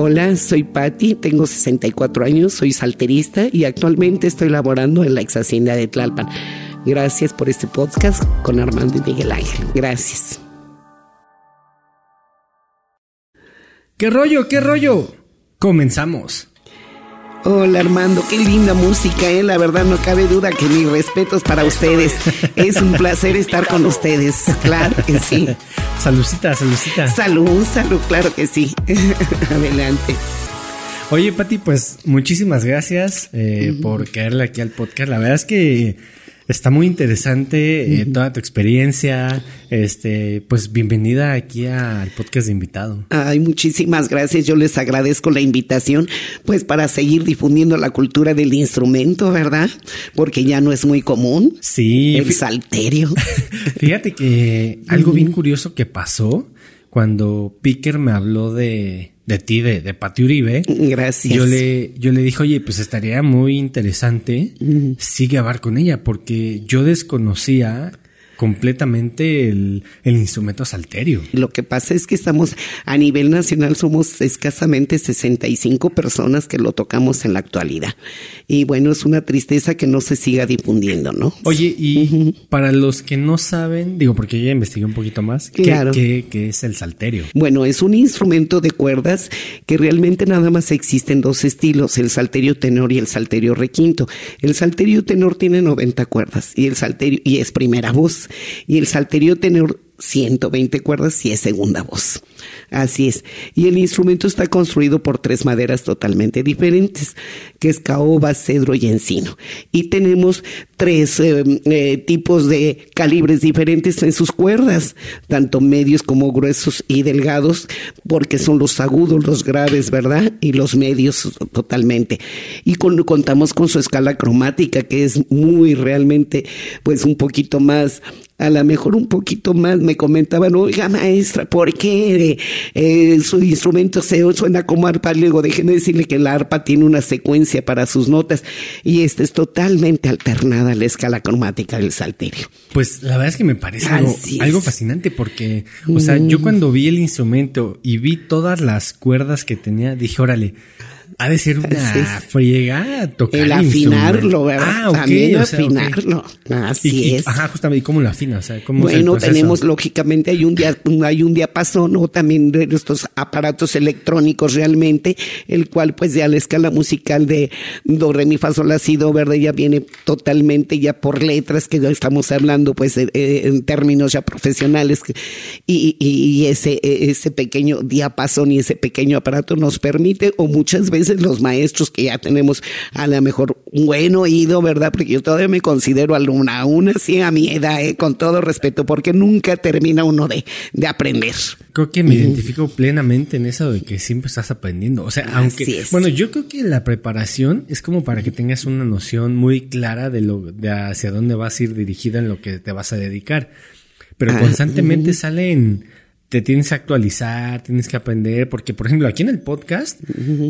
Hola, soy Patti, tengo 64 años, soy salterista y actualmente estoy laborando en la ex hacienda de Tlalpan. Gracias por este podcast con Armando y Miguel Ángel. Gracias. ¿Qué rollo? ¿Qué rollo? Comenzamos. Hola Armando, qué linda música, ¿eh? La verdad no cabe duda que mis respetos para ustedes. Es un placer estar con ustedes, claro que sí. Saludcita, saludcita. Salud, salud, claro que sí. Adelante. Oye, Pati, pues muchísimas gracias eh, por caerle aquí al podcast. La verdad es que Está muy interesante eh, toda tu experiencia. Este, pues bienvenida aquí al podcast de invitado. Ay, muchísimas gracias. Yo les agradezco la invitación, pues para seguir difundiendo la cultura del instrumento, ¿verdad? Porque ya no es muy común. Sí. El salterio. Fíjate que algo bien curioso que pasó cuando Picker me habló de de ti, de, de Pati Uribe. Gracias. Yo le, yo le dije, oye, pues estaría muy interesante sigue a hablar con ella, porque yo desconocía completamente el, instrumento salterio. Lo que pasa es que estamos a nivel nacional, somos escasamente 65 personas que lo tocamos en la actualidad. Y bueno, es una tristeza que no se siga difundiendo, ¿no? Oye, y para los que no saben, digo, porque ya investigué un poquito más, claro. ¿qué, qué, es el salterio? Bueno, es un instrumento de cuerdas que realmente nada más existen dos estilos, el salterio tenor y el salterio requinto. El salterio tenor tiene 90 cuerdas y el salterio, y es primera voz y el salterio tenor 120 cuerdas y es segunda voz. Así es. Y el instrumento está construido por tres maderas totalmente diferentes, que es caoba, cedro y encino. Y tenemos tres eh, eh, tipos de calibres diferentes en sus cuerdas, tanto medios como gruesos y delgados, porque son los agudos, los graves, ¿verdad? Y los medios totalmente. Y contamos con su escala cromática, que es muy realmente, pues un poquito más a lo mejor un poquito más me comentaban, oiga maestra, ¿por qué eh, su instrumento se suena como arpa? Le digo, déjenme decirle que la arpa tiene una secuencia para sus notas y esta es totalmente alternada a la escala cromática del salterio. Pues la verdad es que me parece algo, fascinante porque, o sea, yo cuando vi el instrumento y vi todas las cuerdas que tenía, dije, órale, ha de ser una friega tocar el afinarlo, ¿verdad? Ah. También afinarlo. Así es. Ajá, justamente. ¿Y cómo lo afina? O sea, ¿cómo bueno, tenemos, lógicamente, hay un, día, hay un diapasón o también de estos aparatos electrónicos realmente, el cual, pues, ya la escala musical de do, re, mi, fa, sol, la, si, do, verde, ya viene totalmente ya por letras que ya estamos hablando, pues, eh, eh, en términos ya profesionales. Y, y, y ese, ese pequeño diapasón y ese pequeño aparato nos permite, o muchas veces, los maestros que ya tenemos a lo mejor un buen oído, ¿verdad? Porque yo todavía me considero alumna, aún así a mi edad, ¿eh? con todo respeto, porque nunca termina uno de, de aprender. Creo que me identifico plenamente en eso de que siempre estás aprendiendo. O sea, aunque, bueno, yo creo que la preparación es como para que tengas una noción muy clara de lo, de hacia dónde vas a ir dirigida en lo que te vas a dedicar. Pero ah, constantemente salen te tienes que actualizar, tienes que aprender, porque por ejemplo aquí en el podcast,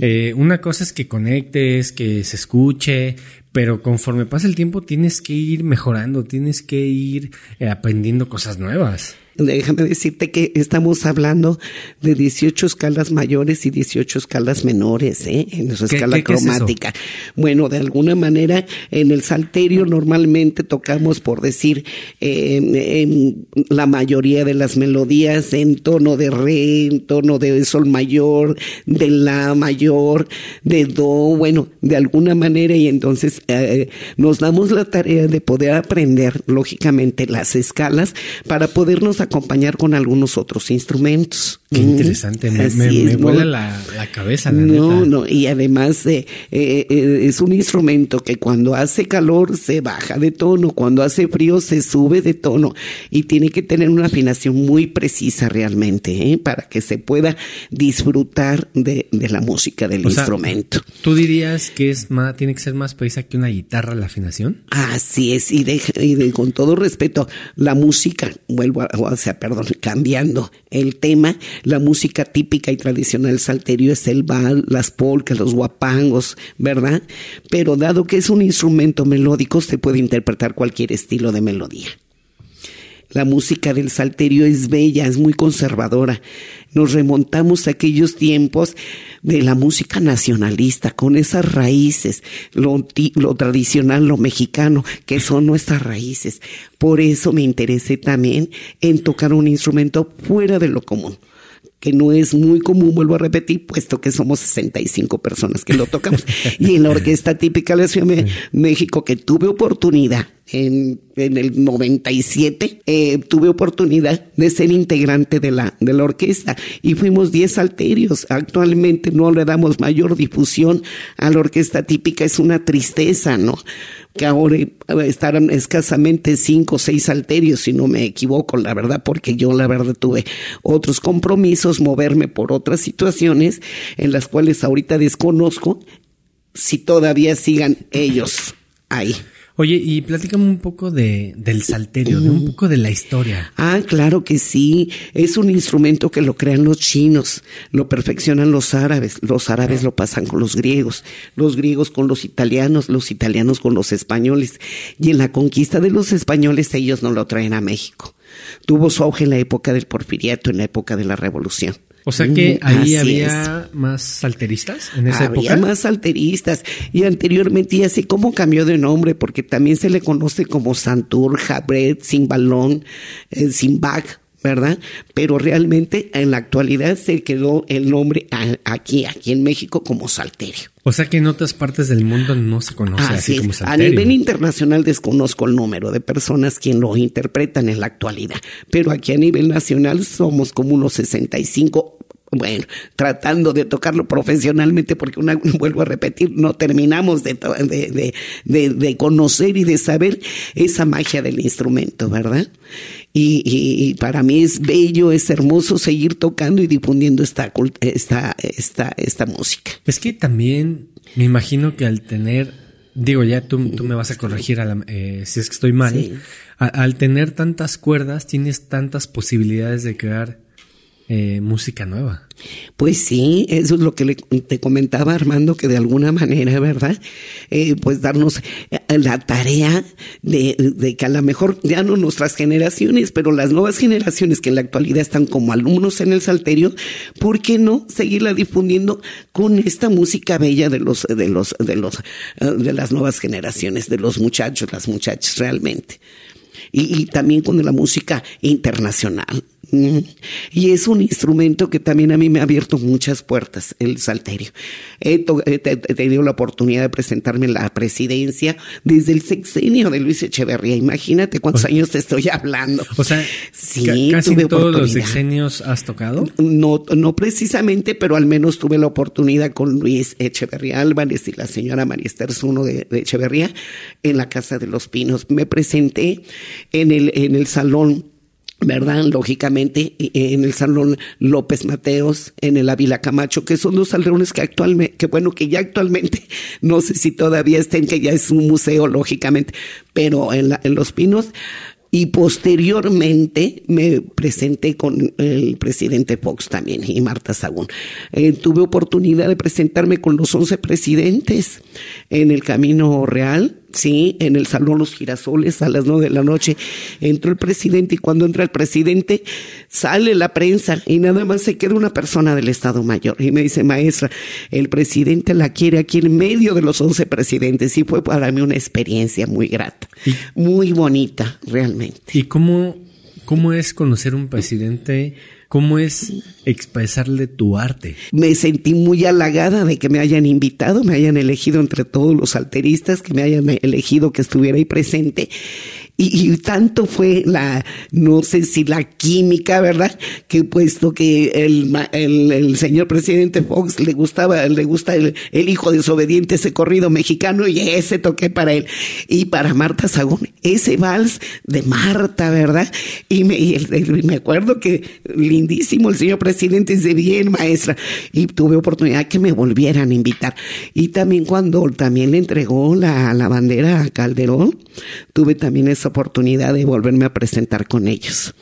eh, una cosa es que conectes, que se escuche, pero conforme pasa el tiempo tienes que ir mejorando, tienes que ir eh, aprendiendo cosas nuevas déjame decirte que estamos hablando de 18 escalas mayores y 18 escalas menores, ¿eh? En su escala cromática. bueno, de alguna manera, en el salterio normalmente tocamos, por decir, en la mayoría de las melodías en tono de re, en tono de sol mayor, de la mayor, de do, bueno, de alguna manera, y entonces eh, nos damos la tarea de poder aprender, lógicamente, las escalas para podernos acompañar con algunos otros instrumentos. Qué interesante, me, me, vuela la, cabeza. La no, no, y además eh, eh, eh, es un instrumento que cuando hace calor se baja de tono, cuando hace frío se sube de tono y tiene que tener una afinación muy precisa realmente para que se pueda disfrutar de, la música del instrumento. ¿Tú dirías que es más, tiene que ser más precisa que una guitarra la afinación? Así es, y, de, con todo respeto, la música, vuelvo a, o sea, perdón, cambiando el tema, la música típica y tradicional salterio es el bal, las polcas, los guapangos, ¿verdad? Pero dado que es un instrumento melódico, se puede interpretar cualquier estilo de melodía. La música del salterio es bella, es muy conservadora. Nos remontamos a aquellos tiempos de la música nacionalista, con esas raíces, lo, lo tradicional, lo mexicano, que son nuestras raíces. Por eso me interesé también en tocar un instrumento fuera de lo común que no es muy común, vuelvo a repetir, puesto que somos 65 personas que lo tocamos. y en la orquesta típica de Ciudad de México, que tuve oportunidad en, en el 97, eh, tuve oportunidad de ser integrante de la, de la orquesta y fuimos 10 alterios. Actualmente no le damos mayor difusión a la orquesta típica, es una tristeza, ¿no? que ahora estarán escasamente cinco o seis alterios, si no me equivoco, la verdad, porque yo la verdad tuve otros compromisos, moverme por otras situaciones en las cuales ahorita desconozco si todavía sigan ellos ahí. Oye, y platícame un poco de, del salterio, de un poco de la historia. Ah, claro que sí. Es un instrumento que lo crean los chinos, lo perfeccionan los árabes, los árabes lo pasan con los griegos, los griegos con los italianos, los italianos con los españoles. Y en la conquista de los españoles ellos no lo traen a México. Tuvo su auge en la época del porfiriato, en la época de la revolución. O sea que ahí había más salteristas en esa había época. más salteristas. Y anteriormente, y así como cambió de nombre, porque también se le conoce como Santurja, Brett, Sin Balón, eh, Sin Back, ¿verdad? Pero realmente en la actualidad se quedó el nombre aquí, aquí en México como salterio. O sea que en otras partes del mundo no se conoce así, como salterio. A nivel internacional desconozco el número de personas quien lo interpretan en la actualidad, pero aquí a nivel nacional somos como unos 65 bueno, tratando de tocarlo profesionalmente, porque una, vuelvo a repetir, no terminamos de, de, de, de, conocer y de saber esa magia del instrumento, ¿verdad? Y, y, para mí es bello, es hermoso seguir tocando y difundiendo esta, esta, esta, esta música. Es que también me imagino que al tener, digo, ya tú, tú me vas a corregir a la, eh, si es que estoy mal, al tener tantas cuerdas tienes tantas posibilidades de crear eh, música nueva. Pues sí, eso es lo que le, te comentaba Armando, que de alguna manera, ¿verdad? Eh, pues darnos eh, la tarea de, de, que a lo mejor ya no nuestras generaciones, pero las nuevas generaciones que en la actualidad están como alumnos en el Salterio, ¿por qué no seguirla difundiendo con esta música bella de los, de los, de los, de las nuevas generaciones, de los muchachos, las muchachas realmente? Y también con la música internacional. Y es un instrumento que también a mí me ha abierto muchas puertas, el salterio. He, tenido la oportunidad de presentarme en la presidencia desde el sexenio de Luis Echeverría. Imagínate cuántos años te estoy hablando. O sea, sí, casi todos los sexenios has tocado. No, no precisamente, pero al menos tuve la oportunidad con Luis Echeverría Álvarez y la señora María Esther Zuno de, de Echeverría en la Casa de los Pinos. Me presenté en el, en el salón ¿verdad? Lógicamente, en el Salón López Mateos, en el Ávila Camacho, que son dos salones que actualmente, que bueno, que ya actualmente, no sé si todavía estén, que ya es un museo, lógicamente, pero en, la, en Los Pinos, y posteriormente me presenté con el presidente Fox también y Marta Sagún. Eh, tuve oportunidad de presentarme con los once presidentes en el Camino Real Sí, en el Salón Los Girasoles a las nueve de la noche entró el presidente y cuando entra el presidente sale la prensa y nada más se queda una persona del Estado Mayor y me dice, maestra, el presidente la quiere aquí en medio de los once presidentes y fue para mí una experiencia muy grata, muy bonita realmente. ¿Y cómo, cómo es conocer un presidente? ¿Cómo es expresarle tu arte? Me sentí muy halagada de que me hayan invitado, me hayan elegido entre todos los alteristas, que me hayan elegido que estuviera ahí presente y, tanto fue la, no sé si la química, ¿verdad? Que puesto que el, el, el señor presidente Fox le gustaba, le gusta el, el, hijo desobediente, ese corrido mexicano, y ese toqué para él. Y para Marta Sagún, ese vals de Marta, ¿verdad? Y me, y me acuerdo que lindísimo el señor presidente, dice, bien, maestra. Y tuve oportunidad que me volvieran a invitar. Y también cuando también le entregó la, la bandera a Calderón, tuve también esa oportunidad de volverme a presentar con ellos.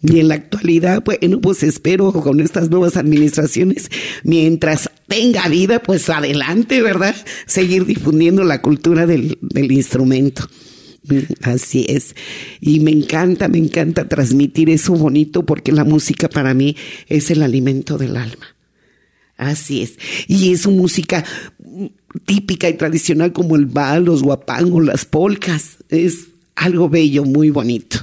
Y en la actualidad, bueno, pues espero con estas nuevas administraciones, mientras tenga vida, pues adelante, ¿verdad? Seguir difundiendo la cultura del, del instrumento. Así es. Y me encanta, me encanta transmitir eso bonito porque la música para mí es el alimento del alma. Así es. Y es música típica y tradicional como el bal, los guapangos, las polcas. Es algo bello, muy bonito.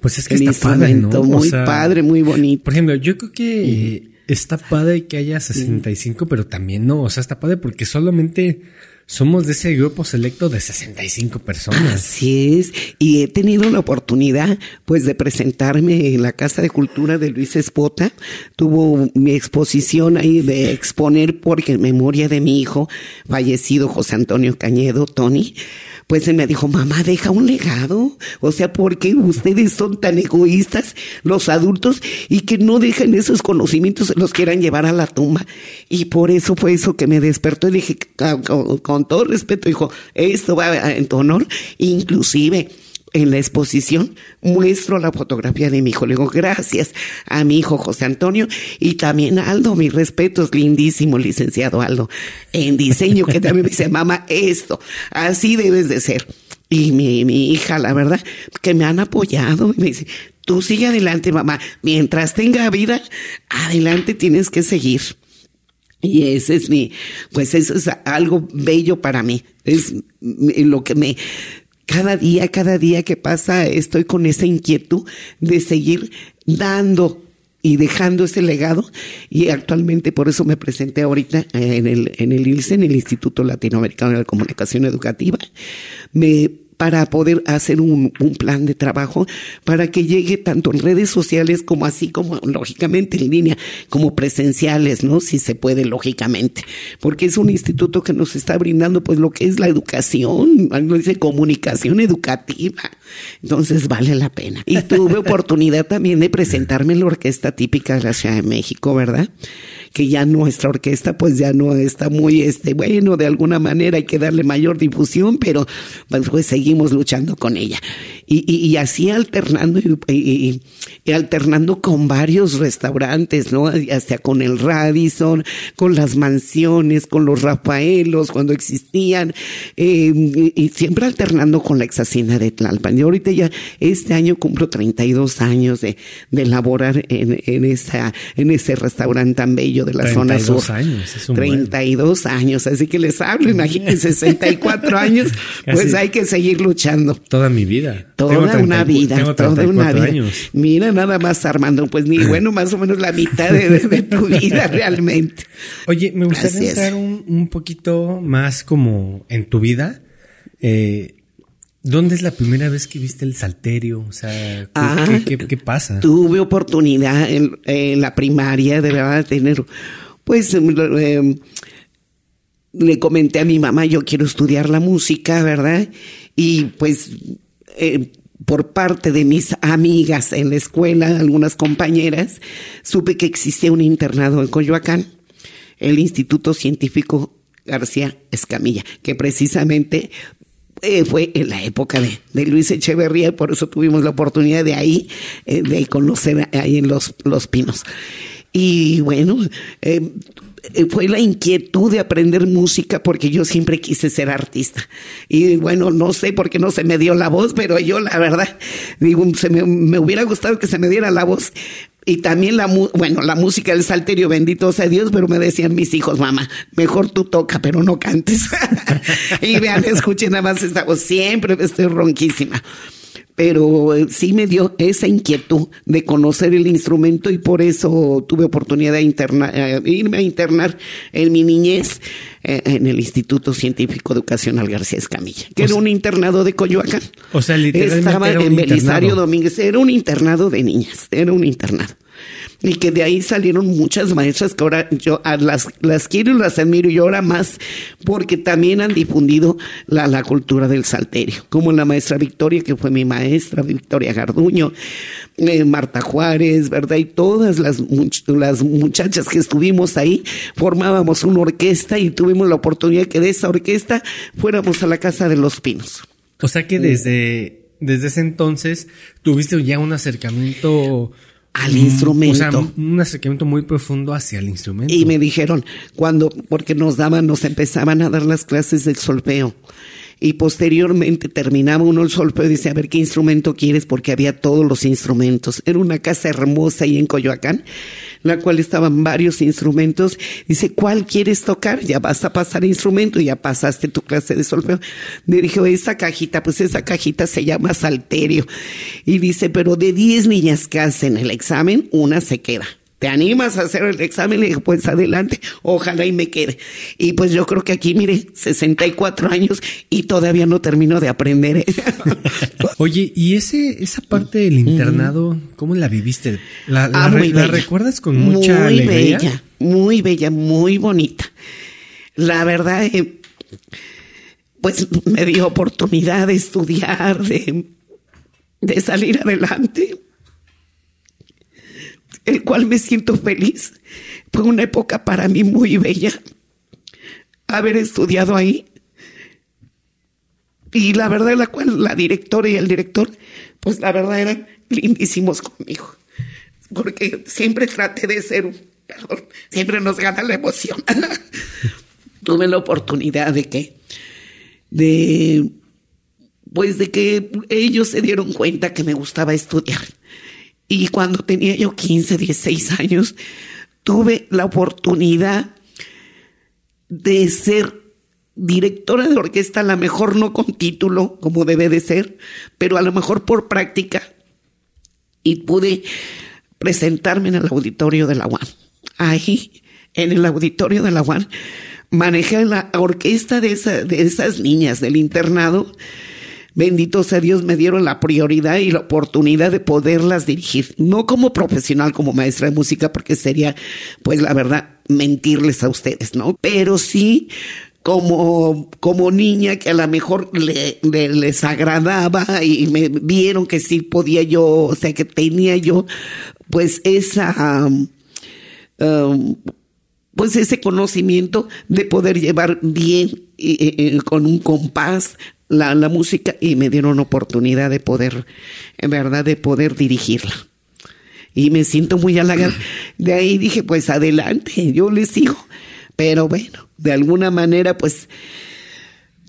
Pues es que está padre, ¿no? Muy padre, muy bonito. Por ejemplo, yo creo que está padre que haya 65, pero también no. O sea, está padre porque solamente somos de ese grupo selecto de 65 personas. Así es. Y he tenido la oportunidad, pues, de presentarme en la Casa de Cultura de Luis Espota. Tuvo mi exposición ahí de exponer porque en memoria de mi hijo fallecido José Antonio Cañedo, Tony pues él me dijo, mamá, deja un legado. O sea, ¿por qué ustedes son tan egoístas, los adultos, y que no dejan esos conocimientos, los quieran llevar a la tumba? Y por eso fue eso que me despertó y dije, con, todo respeto, dijo, esto va en tu honor, inclusive en la exposición muestro la fotografía de mi hijo. Le digo, gracias a mi hijo José Antonio y también Aldo, mis respetos, lindísimo licenciado Aldo, en diseño, que también me dice, mamá, esto, así debes de ser. Y mi, mi hija, la verdad, que me han apoyado, me dice, tú sigue adelante, mamá, mientras tenga vida, adelante tienes que seguir. Y ese es mi, pues eso es algo bello para mí. Es lo que me, cada día, cada día que pasa, estoy con esa inquietud de seguir dando y dejando ese legado. Y actualmente por eso me presenté ahorita en el, en el ILSE, en el Instituto Latinoamericano de Comunicación Educativa. Para poder hacer un, un, plan de trabajo para que llegue tanto en redes sociales como así como lógicamente en línea, como presenciales, ¿no? Si se puede, lógicamente, porque es un instituto que nos está brindando pues lo que es la educación, dice comunicación educativa. Entonces vale la pena. Y tuve oportunidad también de presentarme en la orquesta típica de la Ciudad de México, ¿verdad? que ya nuestra orquesta pues ya no está muy, este, bueno, de alguna manera hay que darle mayor difusión, pero pues, pues seguimos luchando con ella. Y, y, así alternando y, alternando con varios restaurantes, ¿no? Hasta con el Radisson, con las mansiones, con los Rafaelos cuando existían, eh, y siempre alternando con la exasina de Tlalpan. Ahorita ya este año cumplo 32 años de, de elaborar en, en, esa, en ese restaurante tan bello de la zona sur. años, es un 32 años, así que les hablo, imagínense, 64 años, pues hay que seguir luchando. Toda mi vida. Toda una vida, toda una vida. Años. Mira, nada más Armando, pues ni bueno, más o menos la mitad de, tu vida realmente. Oye, me gustaría entrar un, un, poquito más como en tu vida. Eh, ¿Dónde es la primera vez que viste el salterio? O sea, ¿qué, qué, ah, pasa? Tuve oportunidad en, la primaria de verdad tener, pues, em, em, le comenté a mi mamá, yo quiero estudiar la música, ¿verdad? Y pues, eh, por parte de mis amigas en la escuela, algunas compañeras, supe que existía un internado en Coyoacán, el Instituto Científico García Escamilla, que precisamente eh, fue en la época de, Luis Echeverría, por eso tuvimos la oportunidad de ahí, eh, de conocer ahí en Los, los Pinos. Y bueno, eh, fue la inquietud de aprender música porque yo siempre quise ser artista. Y bueno, no sé por qué no se me dio la voz, pero yo la verdad, digo, se me, me hubiera gustado que se me diera la voz y también la, bueno, la música del salterio, bendito sea Dios, pero me decían mis hijos, mamá, mejor tú toca, pero no cantes. y vean, escuchen nada más esta voz, siempre estoy ronquísima. Pero eh, sí me dio esa inquietud de conocer el instrumento y por eso tuve oportunidad de eh, irme a internar en mi niñez eh, en el Instituto Científico Educacional García Escamilla, que era un internado de Coyoacán. O sea, literalmente Estaba en Belisario Domínguez, era un internado de niñas, era un internado y que de ahí salieron muchas maestras que ahora yo las, las quiero y las admiro y ahora más porque también han difundido la, la cultura del salterio, como la maestra Victoria, que fue mi maestra, Victoria Garduño, eh, Marta Juárez, ¿verdad? Y todas las, las muchachas que estuvimos ahí formábamos una orquesta y tuvimos la oportunidad que de esa orquesta fuéramos a la Casa de los Pinos. O sea que desde, desde ese entonces tuviste ya un acercamiento al mm, instrumento. O sea, un acercamiento muy profundo hacia el instrumento. Y me dijeron, cuando, porque nos daban, nos empezaban a dar las clases del solfeo. Y posteriormente terminaba uno el solfeo y dice, a ver qué instrumento quieres, porque había todos los instrumentos. Era una casa hermosa ahí en Coyoacán, la cual estaban varios instrumentos. Dice, ¿cuál quieres tocar? Ya vas a pasar instrumento, ya pasaste tu clase de solfeo. Me dijo, esa cajita, pues esa cajita se llama salterio. Y dice, pero de 10 niñas que hacen el examen, una se queda. ¿Te animas a hacer el examen? Le dije, pues adelante, ojalá y me quede. Y pues yo creo que aquí, mire, 64 años y todavía no termino de aprender. ¿eh? Oye, ¿y ese, esa parte del internado, cómo la viviste? ¿La, la, ah, recuerdas con mucha muy alegría? bella, muy bella, muy bonita. La verdad, eh, pues me dio oportunidad de estudiar, de, de salir adelante el cual me siento feliz. Fue una época para mí muy bella haber estudiado ahí. Y la verdad, la cual la directora y el director, pues la verdad eran lindísimos conmigo. Porque siempre traté de ser un, siempre nos gana la emoción. Tuve la oportunidad de que, de, pues de que ellos se dieron cuenta que me gustaba estudiar y cuando tenía yo 15, 16 años, tuve la oportunidad de ser directora de orquesta, a lo mejor no con título, como debe de ser, pero a lo mejor por práctica. Y pude presentarme en el auditorio de la UAN. Ahí, en el auditorio de la UAN, manejé la orquesta de, de esas niñas del internado bendito sea Dios, me dieron la prioridad y la oportunidad de poderlas dirigir. No como profesional, como maestra de música, porque sería, pues la verdad, mentirles a ustedes, ¿no? Pero sí como, como niña que a lo mejor le, les agradaba y me vieron que sí podía yo, o sea, que tenía yo, pues esa, um, pues ese conocimiento de poder llevar bien y, con un compás la, la música y me dieron oportunidad de poder, en verdad, de poder dirigirla. Y me siento muy halagada. De ahí dije, pues adelante, yo les sigo. Pero bueno, de alguna manera, pues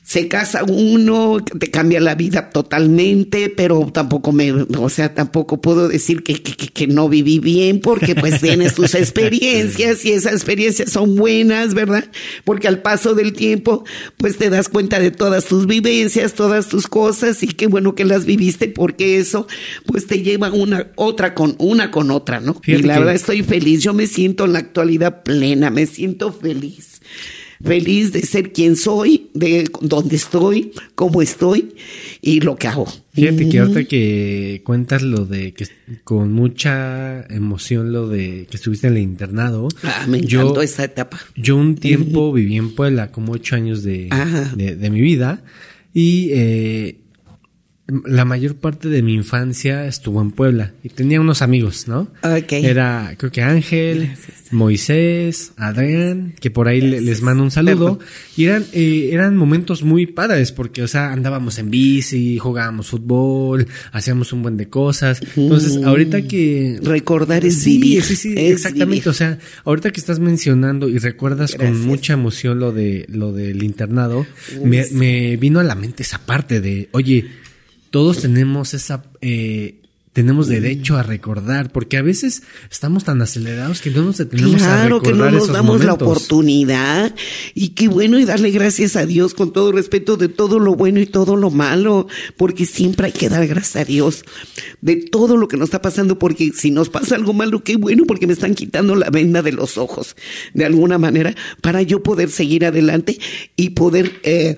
se casa uno, te cambia la vida totalmente, pero tampoco me, o sea, tampoco puedo decir que, que, que no viví bien porque pues tienes tus experiencias y esas experiencias son buenas, ¿verdad? Porque al paso del tiempo pues te das cuenta de todas tus vivencias, todas tus cosas y qué bueno que las viviste porque eso pues te lleva una otra con una con otra, ¿no? y la verdad estoy feliz, yo me siento en la actualidad plena, me siento feliz feliz de ser quien soy, de dónde estoy, cómo estoy y lo que hago. Fíjate que ahorita que cuentas lo de que con mucha emoción lo de que estuviste en el internado. Ah, me encantó esa etapa. Yo un tiempo viví en Puebla, como ocho años de, de, de mi vida. Y eh, la mayor parte de mi infancia estuvo en Puebla y tenía unos amigos, ¿no? Okay. Era, creo que Ángel, Moisés, Adrián, que por ahí les mando un saludo. Y eran, eh, eran momentos muy padres porque, o sea, andábamos en bici, jugábamos fútbol, hacíamos un buen de cosas. Entonces, ahorita que... Recordar es vivir. Sí, sí, exactamente. O sea, ahorita que estás mencionando y recuerdas con mucha emoción lo de, lo del internado, me, me vino a la mente esa parte de, oye, todos tenemos esa eh, tenemos derecho a recordar, porque a veces estamos tan acelerados que no nos detenemos a recordar que no nos damos la oportunidad. Y qué bueno y darle gracias a Dios con todo respeto de todo lo bueno y todo lo malo, porque siempre hay que dar gracias a Dios de todo lo que nos está pasando, porque si nos pasa algo malo, qué bueno, porque me están quitando la venda de los ojos, de alguna manera, para yo poder seguir adelante y poder eh,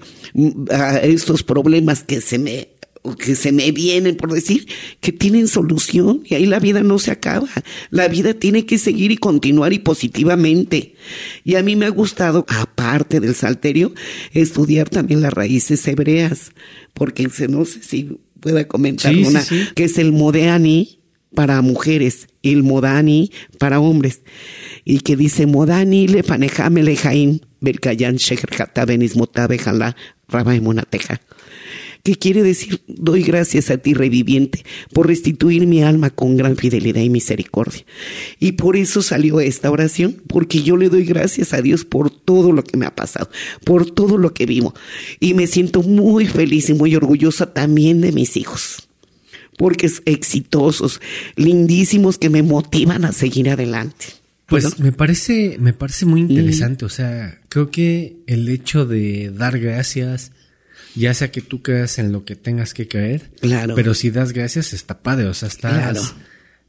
a estos problemas que se me que se me vienen, por decir, que tienen solución y ahí la vida no se acaba. La vida tiene que seguir y continuar y positivamente. Y a mí me ha gustado, aparte del salterio, estudiar también las raíces hebreas, porque no sé si pueda comentar una, que es el Modani para mujeres y el Modani para hombres. Y que dice Modani le panejame lejaim belkayan sheher katabenis motabe jala y monateja que quiere decir, doy gracias a ti, reviviente, por restituir mi alma con gran fidelidad y misericordia. Y por eso salió esta oración, porque yo le doy gracias a Dios por todo lo que me ha pasado, por todo lo que vivo. Y me siento muy feliz y muy orgullosa también de mis hijos, porque es exitosos, lindísimos, que me motivan a seguir adelante. Pues me parece, me parece muy interesante. O sea, creo que el hecho de dar gracias, ya sea que tú creas en lo que tengas que creer, claro. pero si das gracias está padre, o sea, estás,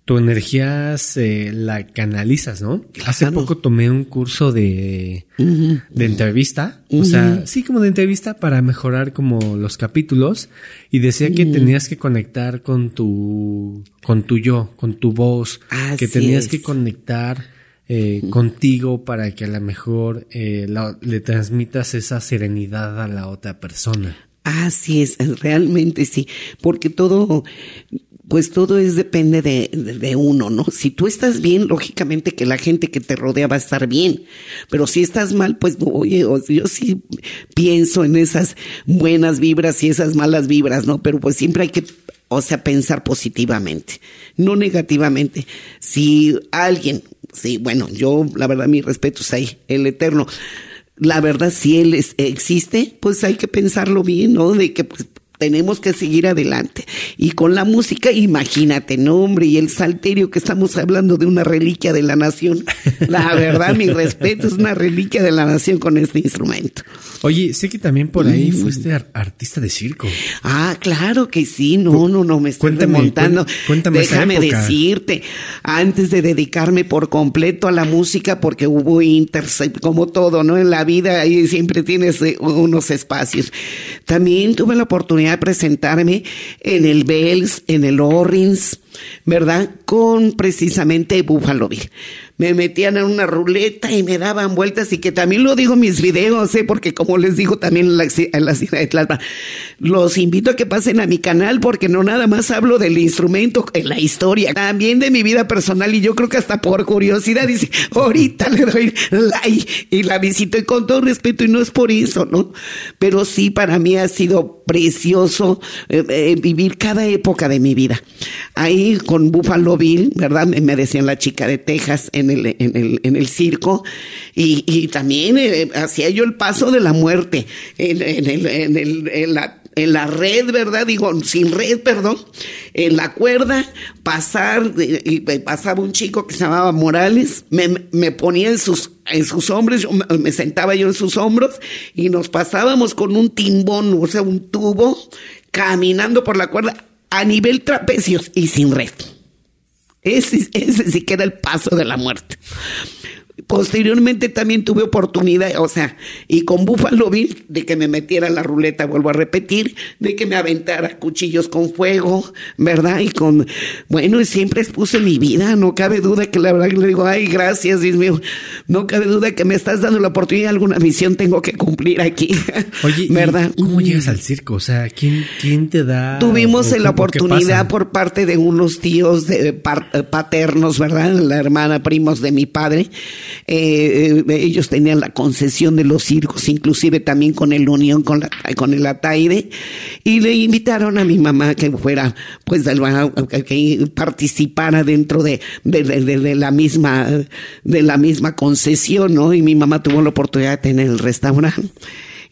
tu energía se la canalizas, ¿no? Hace poco tomé un curso de, de entrevista, o sea, sí como de entrevista para mejorar como los capítulos y decía que tenías que conectar con tu, con tu yo, con tu voz, que tenías que conectar eh, contigo para que a lo mejor eh, le transmitas esa serenidad a la otra persona. Así es, realmente sí, porque todo, pues todo es depende de, de, uno, ¿no? Si tú estás bien, lógicamente que la gente que te rodea va a estar bien, pero si estás mal, pues oye, yo sí pienso en esas buenas vibras y esas malas vibras, ¿no? Pero pues siempre hay que, o sea, pensar positivamente, no negativamente. Si alguien Sí, bueno, yo la verdad mi respeto es ahí, el eterno. La verdad, si él existe, pues hay que pensarlo bien, ¿no? De que pues, tenemos que seguir adelante. Y con la música, imagínate, ¿no, hombre? Y el salterio que estamos hablando de una reliquia de la nación. La verdad, mi respeto, es una reliquia de la nación con este instrumento. Oye, sé que también por ahí mm. fuiste artista de circo. Ah, claro que sí. No, no, no, me estoy montando. Cuéntame Déjame decirte, antes de dedicarme por completo a la música, porque hubo intercept, como todo, ¿no? En la vida ahí siempre tienes eh, unos espacios. También tuve la oportunidad de presentarme en el Bells, en el Orins, ¿verdad? Con precisamente Buffalo Bill me metían en una ruleta y me daban vueltas y que también lo digo en mis videos, ¿eh? porque como les digo también en la, ciudad de Tlalpan, los invito a que pasen a mi canal porque no nada más hablo del instrumento, en la historia, también de mi vida personal y yo creo que hasta por curiosidad dice, ahorita le doy like y la visito y con todo respeto y no es por eso, ¿no? Pero sí para mí ha sido precioso eh, eh, vivir cada época de mi vida. Ahí con Buffalo Bill, ¿verdad? Me decían la chica de Texas en el, en el, en el circo y, y también eh, hacía yo el paso de la muerte en, en, en la en la red, ¿verdad? Digo, sin red, perdón, en la cuerda, pasar, y pasaba un chico que se llamaba Morales, me, me ponía en sus, en sus hombros, me sentaba yo en sus hombros, y nos pasábamos con un timbón, o sea, un tubo, caminando por la cuerda a nivel trapecios y sin red. Ese, ese sí que era el paso de la muerte. Posteriormente también tuve oportunidad, o sea, y con Buffalo Bill, de que me metiera la ruleta, vuelvo a repetir, de que me aventara cuchillos con fuego, ¿verdad? Y con, bueno, y siempre expuse mi vida, no cabe duda que la verdad le digo, ay, gracias, Dios mío, no cabe duda que me estás dando la oportunidad, alguna misión tengo que cumplir aquí. Oye, ¿verdad? ¿Cómo llegas al circo? O sea, ¿quién, quién te da? Tuvimos la oportunidad por parte de unos tíos de, paternos, ¿verdad? La hermana, primos de mi padre eh, eh, ellos tenían la concesión de los circos, inclusive también con el Unión, con, la, con el Ataide, y le invitaron a mi mamá que fuera, pues, que participara dentro de, de, la misma, de la misma concesión, ¿no? Y mi mamá tuvo la oportunidad de tener el restaurante.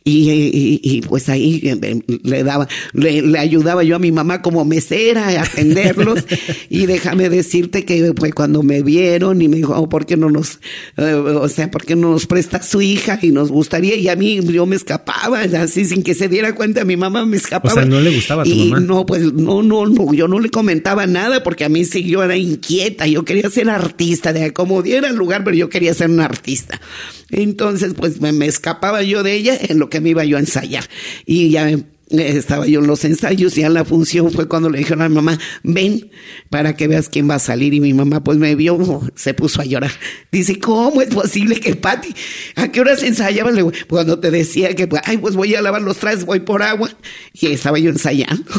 Y, y, pues ahí eh, le daba, le, ayudaba yo a mi mamá como mesera a atenderlos. y déjame decirte que pues cuando me vieron y me dijo, oh, ¿por qué no nos, eh, o sea, ¿por qué no nos presta su hija? Y nos gustaría, y a mí yo me escapaba, así sin que se diera cuenta, mi mamá me escapaba. O sea, no le gustaba a tu y mamá. No, pues no, no, no, yo no le comentaba nada porque a mí sí yo era inquieta, yo quería ser artista, de como diera el lugar, pero yo quería ser un artista. Entonces, pues me, me escapaba yo de ella en lo que me iba yo a ensayar. Y ya estaba yo en los ensayos y a la función fue cuando le dijeron a mi mamá, ven para que veas quién va a salir. Y mi mamá pues me vio, se puso a llorar. Dice, ¿cómo es posible que Pati, a qué horas ensayaba? Cuando te decía que, ay, pues voy a lavar los trajes, voy por agua. Y estaba yo ensayando.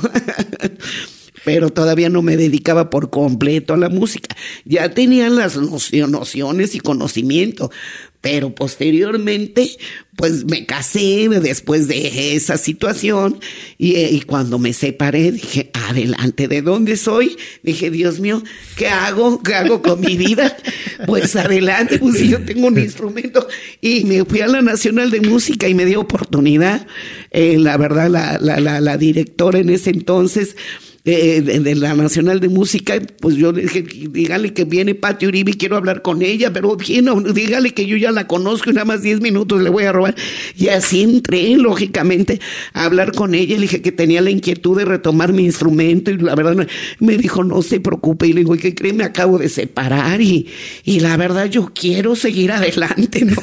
pero todavía no me dedicaba por completo a la música. Ya tenía las nociones y conocimiento, Pero posteriormente, pues me casé después de esa situación y, eh, y, cuando me separé dije, adelante, ¿de dónde soy? Dije, Dios mío, ¿qué hago? ¿Qué hago con mi vida? Pues adelante, pues yo tengo un instrumento y me fui a la Nacional de Música y me dio oportunidad. Eh, la verdad, la, la, la directora en ese entonces eh, de, la Nacional de Música, pues yo le dije, dígale que viene Pati Uribe quiero hablar con ella, pero bien, dígale que yo ya la conozco y nada más 10 minutos le voy a robar. Y así entré, lógicamente, a hablar con ella. Le dije que tenía la inquietud de retomar mi instrumento y la verdad me dijo, no se preocupe. Y le digo, ¿qué cree? Me acabo de separar y, y la verdad yo quiero seguir adelante, ¿no?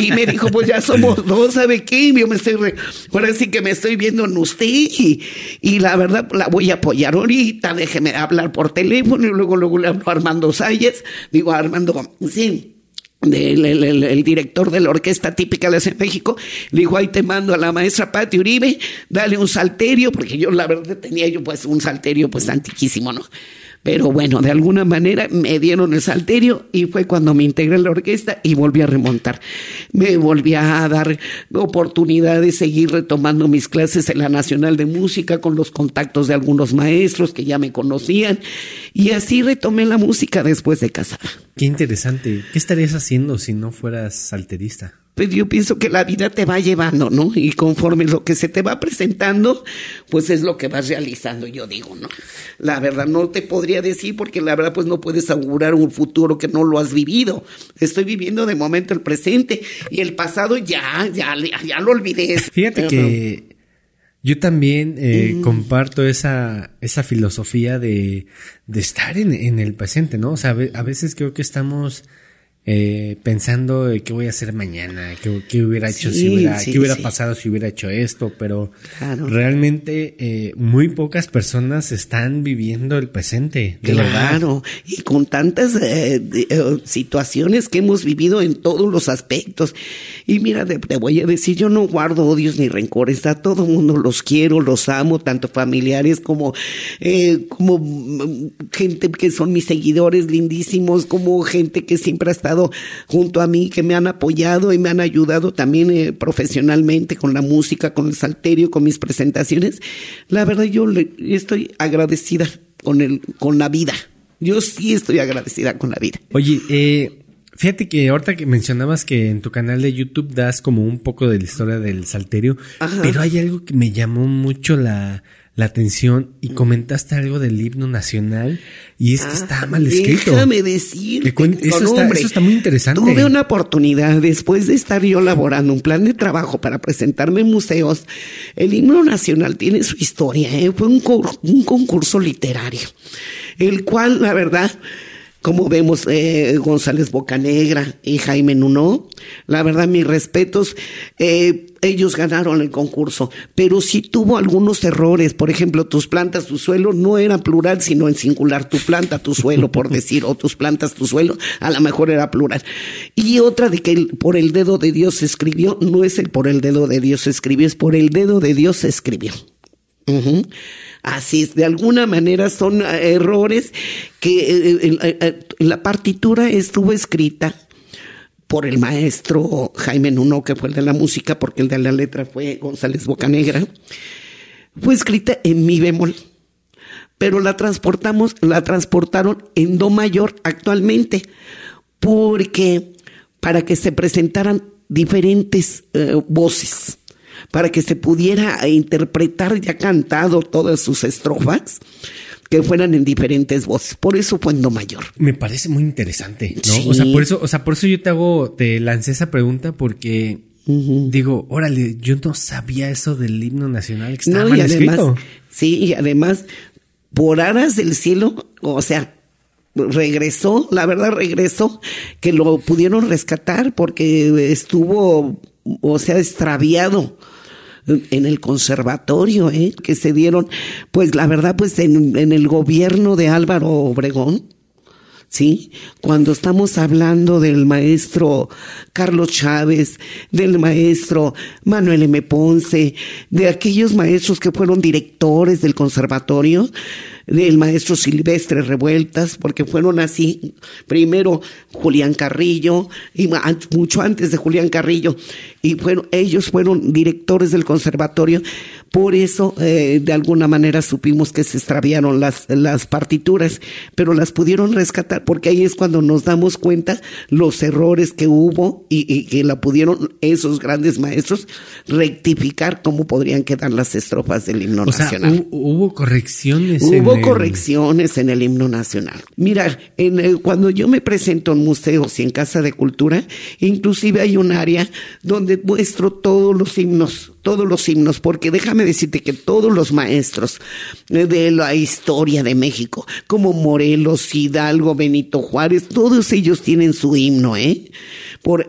y me dijo, pues ya somos dos, ¿sabe qué? Y yo me estoy, ahora sí que me estoy viendo en usted y, y la verdad la voy a apoyar ahorita, déjeme hablar por teléfono y luego, luego le hablo a Armando Salles, digo Armando, sí, el, director de la orquesta típica de México, le dijo, ahí te mando a la maestra Pati Uribe, dale un salterio, porque yo la verdad tenía yo pues un salterio pues antiquísimo, ¿no? Pero bueno, de alguna manera me dieron el salterio y fue cuando me integré en la orquesta y volví a remontar. Me volví a dar oportunidad de seguir retomando mis clases en la Nacional de Música con los contactos de algunos maestros que ya me conocían y así retomé la música después de casar. Qué interesante. ¿Qué estarías haciendo si no fueras salterista? Pues yo pienso que la vida te va llevando, ¿no? Y conforme lo que se te va presentando, pues es lo que vas realizando, yo digo, ¿no? La verdad no te podría decir porque la verdad pues no puedes augurar un futuro que no lo has vivido. Estoy viviendo de momento el presente y el pasado ya, ya, ya lo olvidé. Fíjate que yo también eh, mm. comparto esa, esa filosofía de, de estar en, en el presente, ¿no? O sea, a veces creo que estamos eh, pensando qué voy a hacer mañana, qué, hubiera hecho si hubiera, qué hubiera pasado si hubiera hecho esto, pero realmente eh, muy pocas personas están viviendo el presente, de claro, y con tantas eh, eh, situaciones que hemos vivido en todos los aspectos. Y mira, te, voy a decir, yo no guardo odios ni rencores, a todo mundo los quiero, los amo, tanto familiares como, como mm, gente que son mis seguidores lindísimos, como gente que siempre ha estado junto a mí, que me han apoyado y me han ayudado también eh, profesionalmente con la música, con el salterio, con mis presentaciones. La verdad, yo le, estoy agradecida con, el, con la vida. Yo sí estoy agradecida con la vida. Oye, eh, Fíjate que ahorita que mencionabas que en tu canal de YouTube das como un poco de la historia del salterio, pero hay algo que me llamó mucho la, la atención y comentaste algo del himno nacional y es que está ah, mal escrito. Déjame decir. Eso, eso, está muy interesante. Tuve una oportunidad después de estar yo elaborando un plan de trabajo para presentarme en museos. El himno nacional tiene su historia. ¿eh? Fue un, un concurso literario, el cual, la verdad, como vemos eh, González Bocanegra y Jaime Nuno. La verdad, mis respetos, eh, ellos ganaron el concurso, pero sí tuvo algunos errores. Por ejemplo, tus plantas, tu suelo no era plural, sino en singular. Tu planta, tu suelo, por decir, o tus plantas, tu suelo, a lo mejor era plural. Y otra de que por el dedo de Dios se escribió, no es el por el dedo de Dios se escribió, es por el dedo de Dios se escribió. Así es, de alguna manera son eh, errores que eh, eh, la partitura estuvo escrita por el maestro Jaime Nuno, que fue el de la música, porque el de la letra fue González Bocanegra. Fue escrita en mi bemol, pero la transportamos, la transportaron en do mayor actualmente, porque para que se presentaran diferentes voces para que se pudiera interpretar ya cantado todas sus estrofas que fueran en diferentes voces. Por eso fue en do mayor. Me parece muy interesante, ¿no? O sea, por eso, o sea, por eso yo te hago, te lancé esa pregunta porque digo, órale, yo no sabía eso del himno nacional que estaba mal escrito. Sí, y además, por aras del cielo, o sea, regresó, la verdad regresó, que lo pudieron rescatar porque estuvo, o sea, extraviado en el conservatorio, ¿eh? que se dieron, pues la verdad, pues en, en el gobierno de Álvaro Obregón, ¿sí? Cuando estamos hablando del maestro Carlos Chávez, del maestro Manuel M. Ponce, de aquellos maestros que fueron directores del conservatorio, del maestro Silvestre Revueltas, porque fueron así, primero Julián Carrillo, y mucho antes de Julián Carrillo, y fueron, ellos fueron directores del conservatorio, por eso eh, de alguna manera supimos que se extraviaron las, las partituras, pero las pudieron rescatar, porque ahí es cuando nos damos cuenta los errores que hubo y, y que la pudieron esos grandes maestros rectificar cómo podrían quedar las estrofas del himno nacional. hubo correcciones. Hubo correcciones en el himno nacional. Mira, en cuando yo me presento en museos y en Casa de Cultura, inclusive hay un área donde muestro todos los himnos, todos los himnos, porque déjame decirte que todos los maestros de la historia de México, como Morelos, Hidalgo, Benito Juárez, todos ellos tienen su himno, ¿eh? Por,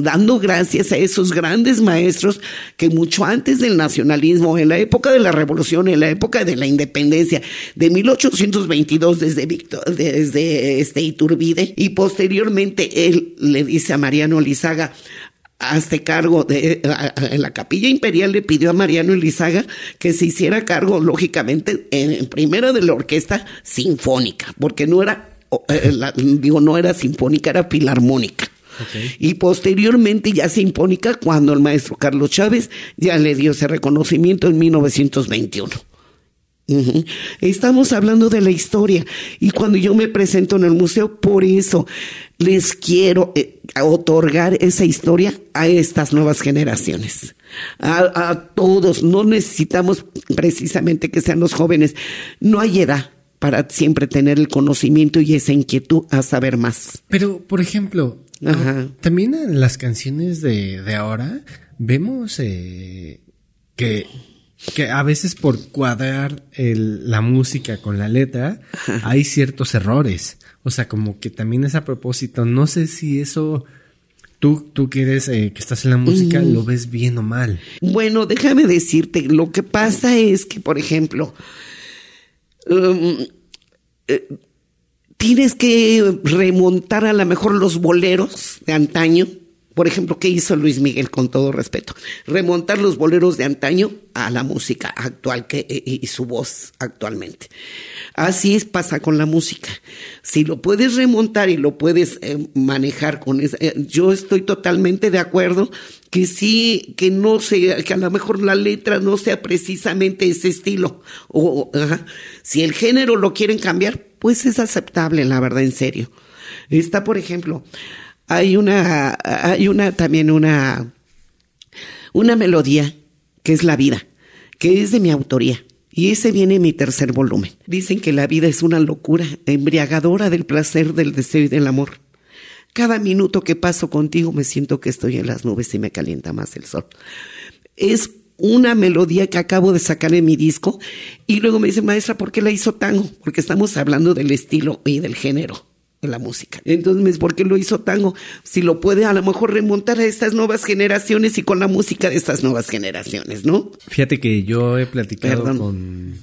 dando gracias a esos grandes maestros que mucho antes del nacionalismo, en la época de la revolución, en la época de la independencia, de 1822 desde, desde este Iturbide y posteriormente él le dice a Mariano Lizaga, hazte cargo de en la capilla imperial le pidió a Mariano Elizaga que se hiciera cargo lógicamente en, primero de la orquesta sinfónica porque no era eh, digo no era sinfónica era filarmónica y posteriormente ya simpónica cuando el maestro Carlos Chávez ya le dio ese reconocimiento en 1921. Estamos hablando de la historia y cuando yo me presento en el museo, por eso les quiero eh, otorgar esa historia a estas nuevas generaciones. A, a, todos, no necesitamos precisamente que sean los jóvenes, no hay edad para siempre tener el conocimiento y esa inquietud a saber más. Pero, por ejemplo, también en las canciones de, de ahora vemos eh, que, que a veces por cuadrar el, la música con la letra hay ciertos errores. O sea, como que también es a propósito. No sé si eso tú, tú que eres, eh, que estás en la música, lo ves bien o mal. Bueno, déjame decirte, lo que pasa es que, por ejemplo, um, eh, tienes que remontar a lo mejor los boleros de antaño. Por ejemplo, ¿qué hizo Luis Miguel con todo respeto? Remontar los boleros de antaño a la música actual que, y su voz actualmente. Así es, pasa con la música. Si lo puedes remontar y lo puedes eh, manejar con eso, eh, yo estoy totalmente de acuerdo que sí, que no sea, que a lo mejor la letra no sea precisamente ese estilo. O, si el género lo quieren cambiar, pues es aceptable, la verdad, en serio. Está, por ejemplo, hay una, hay una, también una, una melodía que es la vida, que es de mi autoría. Y ese viene en mi tercer volumen. Dicen que la vida es una locura, embriagadora del placer, del deseo y del amor. Cada minuto que paso contigo me siento que estoy en las nubes y me calienta más el sol. Es una melodía que acabo de sacar en mi disco y luego me dice, maestra, ¿por qué la hizo tango? Porque estamos hablando del estilo y del género de la música. Entonces ¿por qué lo hizo tango? Si lo puede a lo mejor remontar a estas nuevas generaciones y con la música de estas nuevas generaciones, ¿no? Fíjate que yo he platicado con...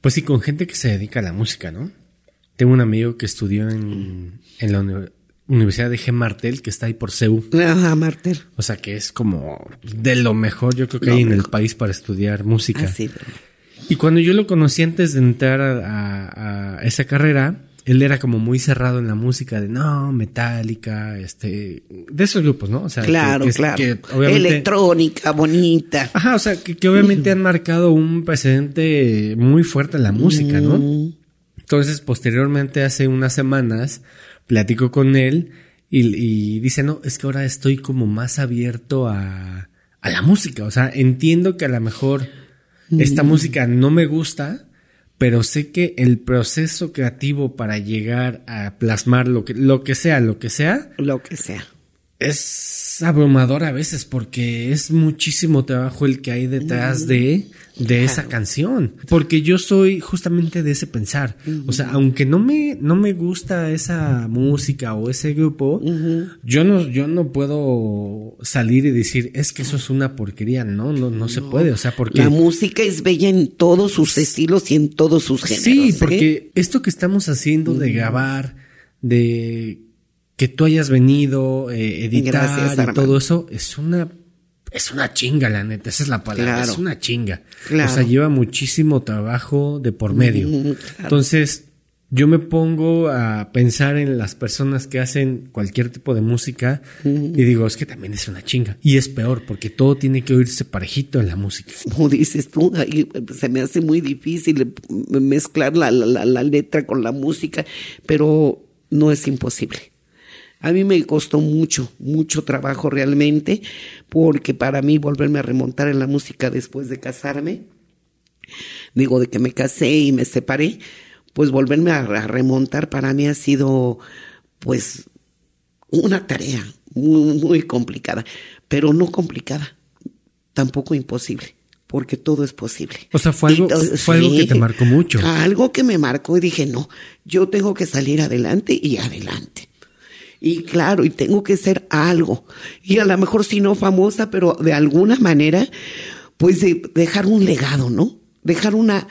Pues sí, con gente que se dedica a la música, ¿no? Tengo un amigo que estudió en, en la universidad Universidad de G. Martel, que está ahí por CEU. Ajá, Martel. O sea, que es como de lo mejor, yo creo que hay en el país para estudiar música. Así. Y cuando yo lo conocí antes de entrar a, esa carrera, él era como muy cerrado en la música de no, metálica, este, de esos grupos, ¿no? O sea, claro, claro. Electrónica, bonita. Ajá, o sea, que, obviamente han marcado un precedente muy fuerte en la música, ¿no? Mm. Entonces, posteriormente, hace unas semanas, platico con él y, dice, no, es que ahora estoy como más abierto a, a la música. O sea, entiendo que a lo mejor esta música no me gusta, pero sé que el proceso creativo para llegar a plasmar lo que, lo que sea, lo que sea. Lo que sea. Es abrumador a veces porque es muchísimo trabajo el que hay detrás de de esa canción. Porque yo soy justamente de ese pensar. O sea, aunque no me, no me gusta esa música o ese grupo, yo no, yo no puedo salir y decir, es que eso es una porquería. No, no, no, se puede. O sea, porque. La música es bella en todos sus estilos y en todos sus géneros. Sí, ¿eh? porque esto que estamos haciendo de grabar, de que tú hayas venido, eh, editar y todo eso, es una es una chinga, la neta, esa es la palabra, es una chinga. O sea, lleva muchísimo trabajo de por medio. Entonces, yo me pongo a pensar en las personas que hacen cualquier tipo de música y digo, es que también es una chinga. Y es peor, porque todo tiene que oírse parejito en la música. Como dices tú, se me hace muy difícil mezclar la, la letra con la música, pero no es imposible. A mí me costó mucho, mucho trabajo realmente, porque para mí volverme a remontar en la música después de casarme, digo, de que me casé y me separé, pues volverme a, remontar para mí ha sido pues una tarea muy, muy complicada, pero no complicada, tampoco imposible porque todo es posible. O sea, fue algo, fue algo que te marcó mucho. Algo que me marcó y dije, no, yo tengo que salir adelante y adelante. Y claro, y tengo que ser algo. Y a lo mejor si no famosa, pero de alguna manera, pues dejar un legado, ¿no? Dejar una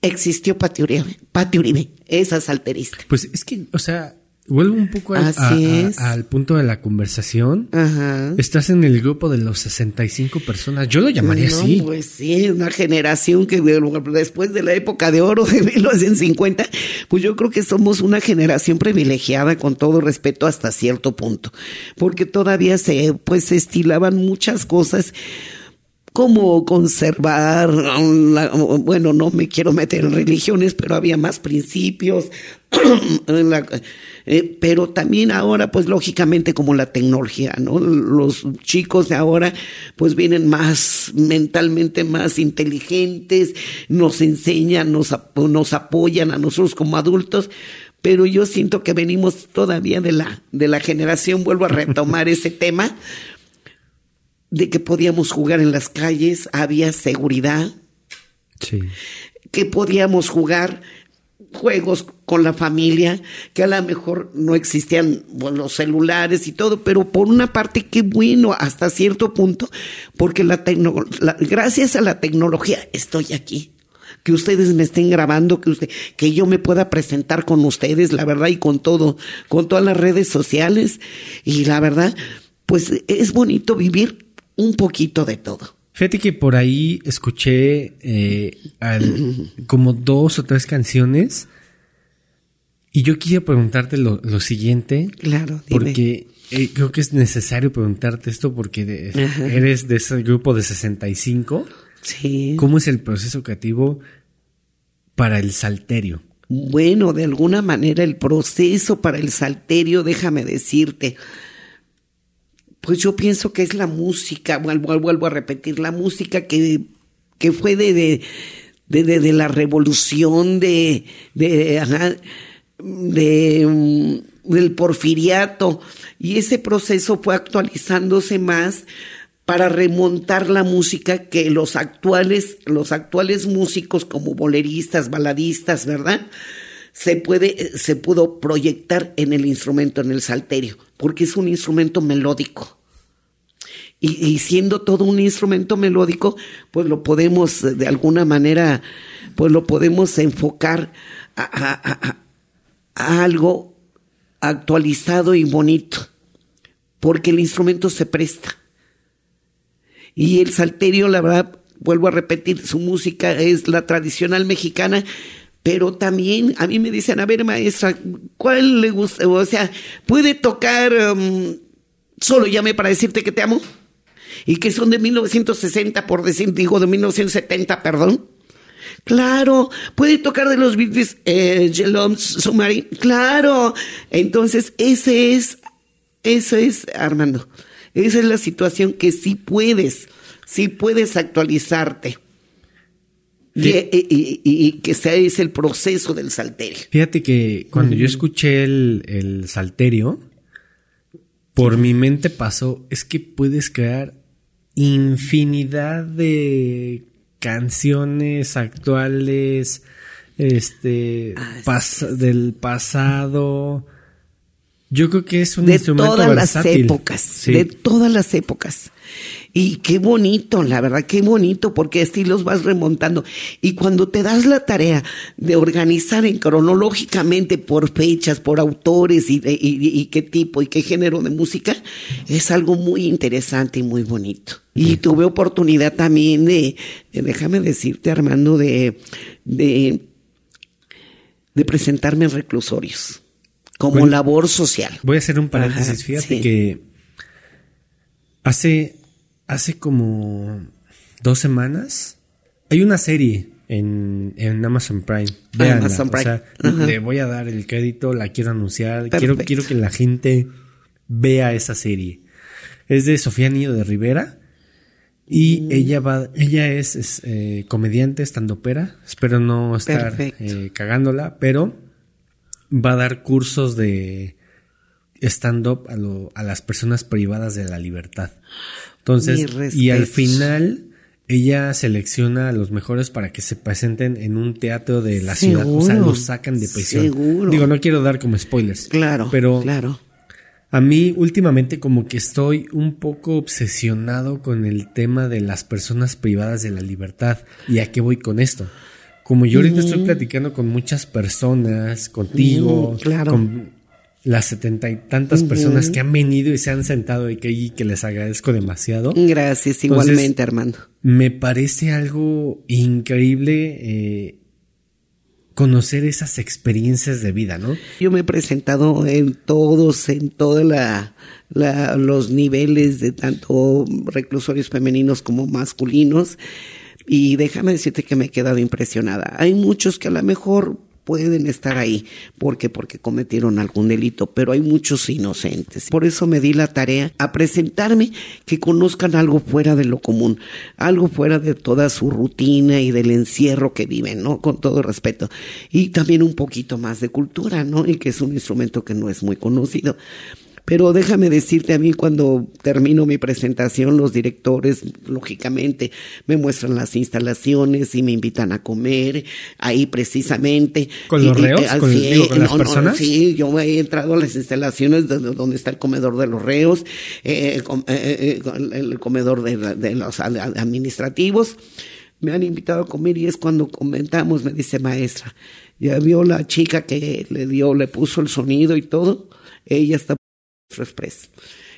existió Pati Uribe, Pati Uribe, esa salterista. Pues es que, o sea, vuelvo un poco al punto de la conversación. Ajá. Estás en el grupo de los 65 personas. Yo lo llamaría así. Pues sí, una generación que después de la época de oro de 1950, pues yo creo que somos una generación privilegiada con todo respeto hasta cierto punto, porque todavía se pues se estilaban muchas cosas cómo conservar, bueno, no me quiero meter en religiones, pero había más principios, eh, pero también ahora, pues lógicamente como la tecnología, ¿no? Los chicos de ahora, pues vienen más mentalmente más inteligentes, nos enseñan, nos, nos apoyan a nosotros como adultos, pero yo siento que venimos todavía de la, de la generación, vuelvo a retomar ese tema, de que podíamos jugar en las calles, había seguridad, sí. que podíamos jugar juegos con la familia, que a lo mejor no existían los celulares y todo, pero por una parte qué bueno hasta cierto punto, porque la, gracias a la tecnología estoy aquí. Que ustedes me estén grabando, que usted, que yo me pueda presentar con ustedes, la verdad, y con todo, con todas las redes sociales. Y la verdad, pues es bonito vivir un poquito de todo. Fíjate que por ahí escuché eh, como dos o tres canciones y yo quería preguntarte lo, siguiente. Claro, Porque eh, creo que es necesario preguntarte esto porque eres de ese grupo de 65. Sí. ¿Cómo es el proceso creativo para el salterio? Bueno, de alguna manera el proceso para el salterio, déjame decirte, pues yo pienso que es la música, vuelvo, vuelvo a repetir, la música que, que fue de, de, de, la revolución, de, de, mm, del porfiriato, y ese proceso fue actualizándose más para remontar la música que los actuales, los actuales músicos como boleristas, baladistas, ¿verdad? Se puede, se pudo proyectar en el instrumento, en el salterio porque es un instrumento melódico. Y, siendo todo un instrumento melódico, pues lo podemos eh, de alguna manera, pues lo podemos enfocar a, algo actualizado y bonito, porque el instrumento se presta. Y el salterio, la verdad, vuelvo a repetir, su música es la tradicional mexicana, pero también a mí me dicen, a ver maestra, ¿cuál le gusta? O sea, ¿puede tocar um, solo llame para decirte que te amo? Y que son de 1960, por decir, digo, de 1970, perdón. Claro, puede tocar de los Beatles, eh, Submarine, claro. Entonces, ese es, eso es, Armando, esa es la situación que sí puedes, sí puedes actualizarte. Y, que sea ese el proceso del salterio. Fíjate que cuando yo escuché el, el salterio, por mi mente pasó, es que puedes crear infinidad de canciones actuales, este, ah, del pasado. Yo creo que es un de instrumento todas las épocas, de todas las épocas. Y qué bonito, la verdad, qué bonito, porque estilos vas remontando. Y cuando te das la tarea de organizar en cronológicamente por fechas, por autores y, y qué tipo y qué género de música, es algo muy interesante y muy bonito. Y tuve oportunidad también de, déjame decirte, Armando, de, de, presentarme en reclusorios como labor social. Voy a hacer un paréntesis. Fíjate que hace, hace como dos semanas hay una serie en, Amazon Prime. Amazon Prime. le voy a dar el crédito, la quiero anunciar. Quiero, quiero que la gente vea esa serie. Es de Sofía Niño de Rivera y mm. ella va, ella es, es eh, comediante, estandopera. Espero no estar eh, cagándola, pero va a dar cursos de stand-up a, a, las personas privadas de la libertad. Entonces, y al final ella selecciona a los mejores para que se presenten en un teatro de la ciudad. O sea, los sacan de prisión. Digo, no quiero dar como spoilers. Claro. Pero claro. A mí últimamente como que estoy un poco obsesionado con el tema de las personas privadas de la libertad. ¿Y a qué voy con esto? Como yo ahorita estoy platicando con muchas personas, contigo, con las setenta y tantas personas que han venido y se han sentado y que, que les agradezco demasiado. Gracias, igualmente, Armando. Me parece algo increíble eh, conocer esas experiencias de vida, ¿no? Yo me he presentado en todos, en todos la, los niveles de tanto reclusorios femeninos como masculinos. Y déjame decirte que me he quedado impresionada. Hay muchos que a lo mejor pueden estar ahí porque porque cometieron algún delito, pero hay muchos inocentes. Por eso me di la tarea a presentarme que conozcan algo fuera de lo común, algo fuera de toda su rutina y del encierro que viven, ¿no? Con todo respeto. Y también un poquito más de cultura, ¿no? Y que es un instrumento que no es muy conocido. Pero déjame decirte a mí cuando termino mi presentación, los directores, lógicamente, me muestran las instalaciones y me invitan a comer ahí precisamente. ¿Con los reos? ¿Con, las personas? sí, yo he entrado a las instalaciones donde está el comedor de los reos, eh, eh, eh, el comedor de, los administrativos. Me han invitado a comer y es cuando comentamos, me dice maestra, ya vio la chica que le dio, le puso el sonido y todo, ella está Express.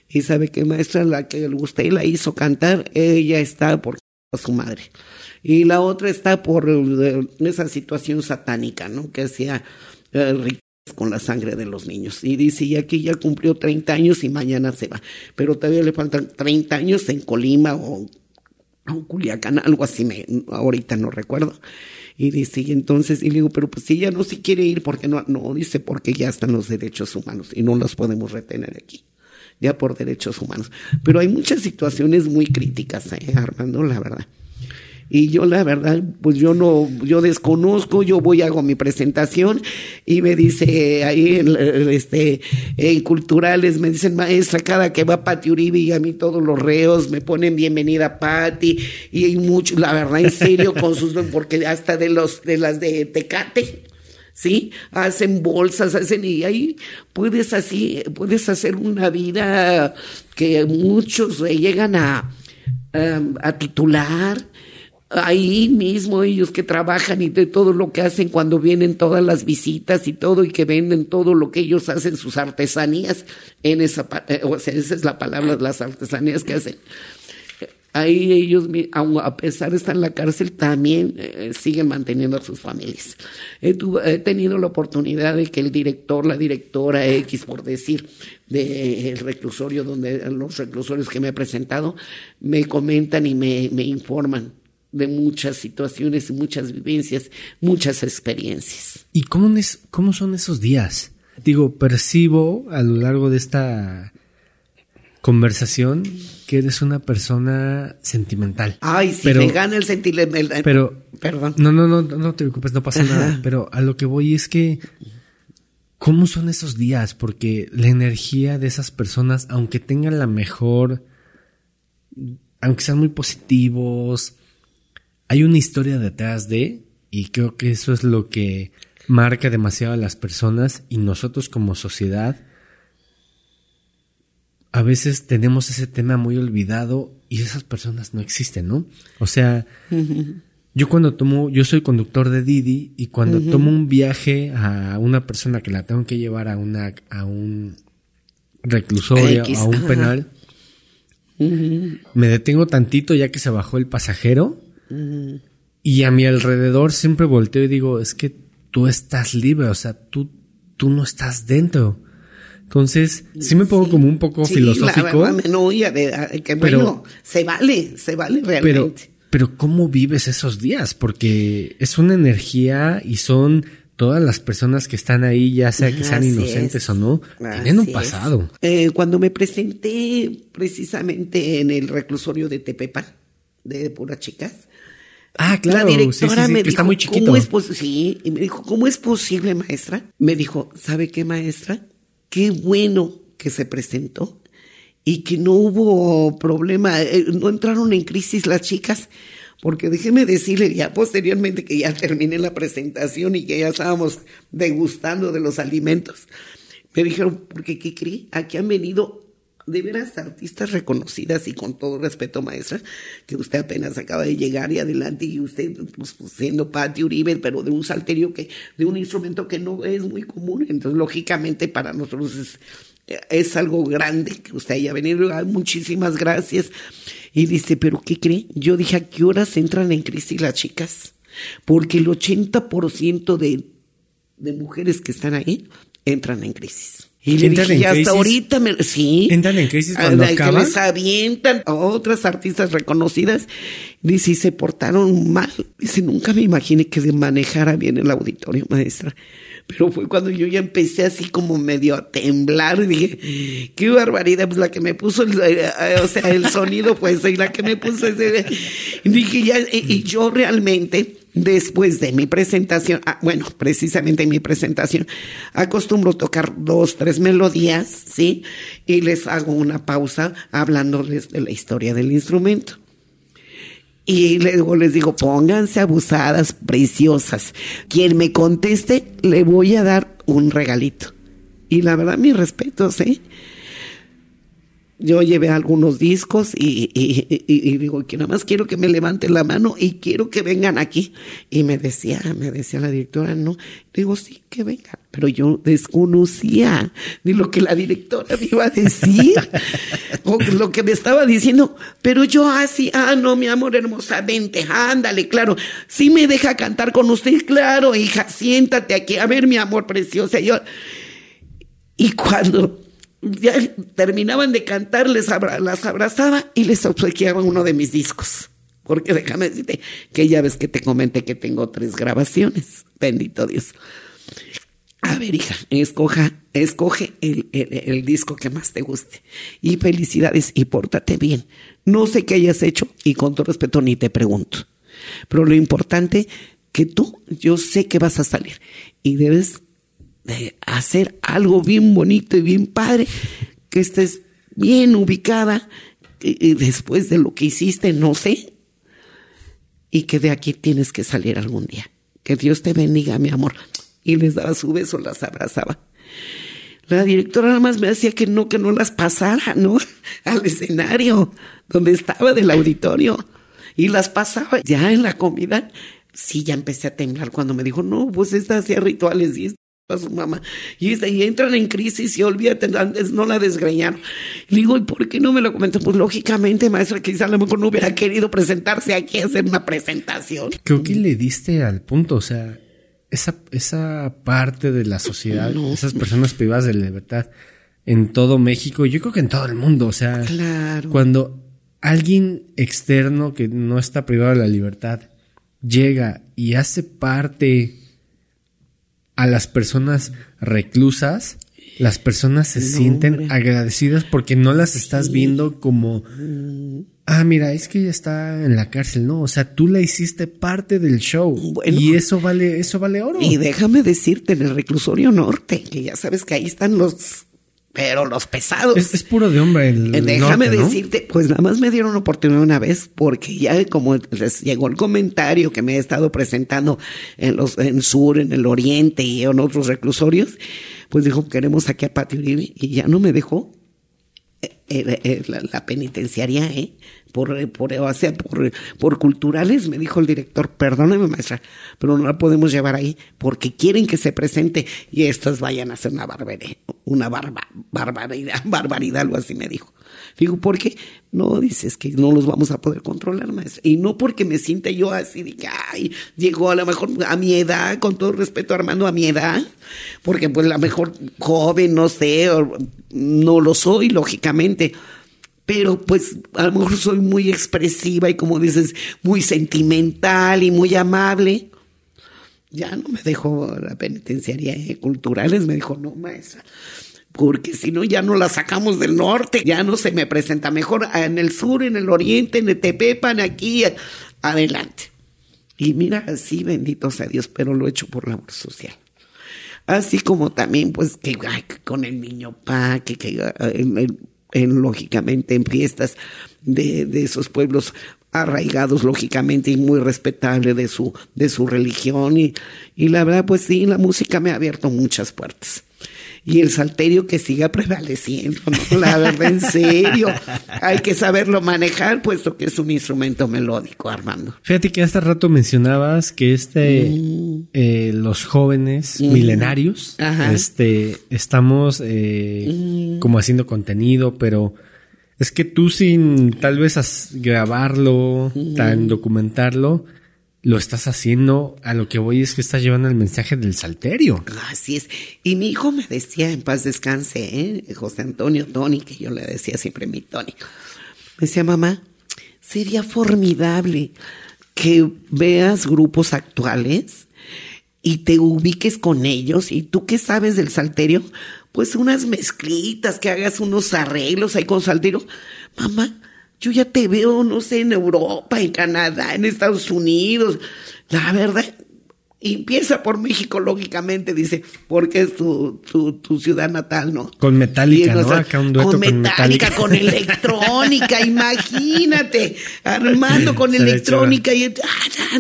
Y sabe que maestra, la que usted la hizo cantar, ella está por su madre. Y la otra está por eh, esa situación satánica, ¿no? Que hacía eh, con la sangre de los niños. Y dice, y aquí ya cumplió 30 años y mañana se va. Pero todavía le faltan 30 años en Colima o, en Culiacán, algo así, me, ahorita no recuerdo. Y dice, y entonces, y le digo, pero pues si ella no se quiere ir, porque no? No, dice, porque ya están los derechos humanos y no los podemos retener aquí, ya por derechos humanos. Pero hay muchas situaciones muy críticas, ¿eh, Armando, la verdad. Y yo la verdad, pues yo no, yo desconozco, yo voy, hago mi presentación y me dice ahí en, este, en culturales, me dicen maestra, cada que va Pati Uribe y a mí todos los reos me ponen bienvenida Pati y hay mucho, la verdad en serio con sus, porque hasta de los, de las de Tecate, ¿sí? Hacen bolsas, hacen, y ahí puedes así, puedes hacer una vida que muchos llegan a, a titular, ahí mismo ellos que trabajan y de todo lo que hacen cuando vienen todas las visitas y todo y que venden todo lo que ellos hacen, sus artesanías, en esa, eh, o sea, esa es la palabra, las artesanías que hacen. Ahí ellos, a pesar de estar en la cárcel, también eh, siguen manteniendo a sus familias. He, tenido la oportunidad de que el director, la directora X, por decir, del reclusorio, donde los reclusorios que me he presentado, me comentan y me, me informan de muchas situaciones, muchas vivencias, muchas experiencias. ¿Y cómo, es, cómo son esos días? Digo, percibo a lo largo de esta conversación que eres una persona sentimental. Ay, si me gana el sentimiento. Pero, perdón. No, no, no, no te preocupes, no pasa nada. Pero a lo que voy es que, ¿cómo son esos días? Porque la energía de esas personas, aunque tengan la mejor, aunque sean muy positivos, hay una historia detrás de, y creo que eso es lo que marca demasiado a las personas y nosotros como sociedad a veces tenemos ese tema muy olvidado y esas personas no existen, ¿no? O sea, yo cuando tomo, yo soy conductor de Didi y cuando tomo un viaje a una persona que la tengo que llevar a una, a un reclusorio, a un penal, me detengo tantito ya que se bajó el pasajero y a mi alrededor siempre volteo y digo, es que tú estás libre, o sea, tú, tú no estás dentro. Entonces, sí me pongo como un poco filosófico. no, que bueno, se vale, se vale realmente. Pero ¿cómo vives esos días? Porque es una energía y son todas las personas que están ahí, ya sea que sean inocentes o no, tienen un pasado. Eh, cuando me presenté precisamente en el reclusorio de Tepepan, de puras chicas, Ah, claro, la directora me dijo, está muy chiquito. ¿cómo es sí, y me dijo, ¿cómo es posible, maestra? Me dijo, ¿sabe qué, maestra? Qué bueno que se presentó y que no hubo problema, eh, no entraron en crisis las chicas, porque déjeme decirle ya posteriormente que ya terminé la presentación y que ya estábamos degustando de los alimentos. Me dijeron, porque ¿qué cree? Aquí han venido de veras artistas reconocidas y con todo respeto, maestra, que usted apenas acaba de llegar y adelante y usted pues, pues siendo Pati Uribe, pero de un salterio que, de un instrumento que no es muy común. Entonces, lógicamente, para nosotros es es algo grande que usted haya venido. muchísimas gracias. Y dice, ¿pero qué cree? Yo dije, ¿a qué horas entran en crisis las chicas? Porque el 80% de, de mujeres que están ahí entran en crisis. Y le dije, hasta ahorita me, sí. Entran en crisis cuando Que les avientan a otras artistas reconocidas. Dice, y se portaron mal. Dice, nunca me imaginé que se manejara bien el auditorio, maestra pero fue cuando yo ya empecé así como medio a temblar, dije, qué barbaridad, pues la que me puso, el, eh, eh, o sea, el sonido, pues, y la que me puso ese, dije, ya, y, yo realmente, después de mi presentación, ah, bueno, precisamente en mi presentación, acostumbro tocar dos, tres melodías, ¿sí? Y les hago una pausa hablándoles de la historia del instrumento. Y luego les digo, pónganse abusadas, preciosas. Quien me conteste, le voy a dar un regalito. Y la verdad, mis respetos, ¿eh? Yo llevé algunos discos y, digo que nada más quiero que me levanten la mano y quiero que vengan aquí. Y me decía, me decía la directora, no, digo sí, que vengan, pero yo desconocía de lo que la directora me iba a decir o lo que me estaba diciendo, pero yo así, ah, no, mi amor hermosa, vente, ándale, claro, sí me deja cantar con usted, claro, hija, siéntate aquí, a ver, mi amor preciosa, yo, y cuando ya terminaban de cantar, les las abrazaba y les obsequiaba uno de mis discos. Porque déjame decirte que ya ves que te comenté que tengo tres grabaciones. Bendito Dios. A ver, hija, escoge el, el, disco que más te guste. Y felicidades y pórtate bien. No sé qué hayas hecho y con todo respeto ni te pregunto. Pero lo importante que tú, yo sé que vas a salir y debes de hacer algo bien bonito y bien padre, que estés bien ubicada y después de lo que hiciste, no sé, y que de aquí tienes que salir algún día. Que Dios te bendiga, mi amor. Y les daba su beso, las abrazaba. La directora nada más me decía que no, que no las pasara, ¿no? Al escenario donde estaba del auditorio. Y las pasaba ya en la comida. Sí, ya empecé a temblar cuando me dijo, no, pues esta hacía rituales y a su mamá. Y, y, entran en crisis y olvídate, antes no la desgreñaron. Le digo, ¿y por qué no me lo comentó? Pues lógicamente, maestra, quizá a lo mejor no hubiera querido presentarse aquí a hacer una presentación. Creo que le diste al punto, o sea, esa, esa parte de la sociedad, esas personas privadas de libertad en todo México, yo creo que en todo el mundo, o sea, claro. cuando alguien externo que no está privado de la libertad llega y hace parte a las personas reclusas, las personas se sienten agradecidas porque no las estás viendo como, ah, mira, es que ella está en la cárcel, no, o sea, tú la hiciste parte del show y eso vale, eso vale oro. Y déjame decirte, en el reclusorio norte, que ya sabes que ahí están los pero los pesados. Es, puro de hombre. El, eh, Déjame decirte, pues nada más me dieron oportunidad una vez, porque ya como les llegó el comentario que me he estado presentando en los en sur, en el oriente y en otros reclusorios, pues dijo queremos aquí a Pati Uribe y ya no me dejó. Eh, la, penitenciaria, ¿eh? Por, por, o sea, por, por culturales, me dijo el director, perdóneme maestra, pero no la podemos llevar ahí porque quieren que se presente y estas vayan a hacer una barbaridad, una barba, barbaridad, barbaridad, algo así me dijo. Digo, ¿por qué? No, dices que no los vamos a poder controlar, maestra. Y no porque me sienta yo así de que, ay, llegó a lo mejor a mi edad, con todo respeto, Armando, a mi edad, porque pues la mejor joven, no sé, no lo soy, lógicamente pero pues a lo mejor soy muy expresiva y como dices, muy sentimental y muy amable. Ya no me dejó la penitenciaria de culturales, me dijo, no, maestra, porque si no ya no la sacamos del norte, ya no se me presenta mejor en el sur, en el oriente, en Tepepan, aquí, adelante. Y mira, así, bendito sea Dios, pero lo he hecho por labor social. Así como también, pues, que con el niño pa, que, que en, lógicamente en fiestas de, de esos pueblos arraigados lógicamente y muy respetable de su, de su religión y, y la verdad pues sí, la música me ha abierto muchas puertas y el salterio que siga prevaleciendo, La verdad, en serio. Hay que saberlo manejar, puesto que es un instrumento melódico, Armando. Fíjate que hace rato mencionabas que este, mm. eh, los jóvenes mm. milenarios, este, estamos eh, mm. como haciendo contenido, pero es que tú sin tal vez grabarlo, tan documentarlo, lo estás haciendo, a lo que voy es que estás llevando el mensaje del salterio. Así es. Y mi hijo me decía, en paz descanse, ¿eh? José Antonio Tony, que yo le decía siempre mi Tony. Me decía, mamá, sería formidable que veas grupos actuales y te ubiques con ellos. ¿Y tú qué sabes del salterio? Pues unas mezclitas, que hagas unos arreglos ahí con salterio. Mamá, yo ya te veo, no sé, en Europa, en Canadá, en Estados Unidos. La verdad, empieza por México, lógicamente, dice, porque es tu, tu, ciudad natal, ¿no? Con Metallica, ¿no? Acá un dueto con, Metallica, con electrónica, imagínate. Armando con electrónica y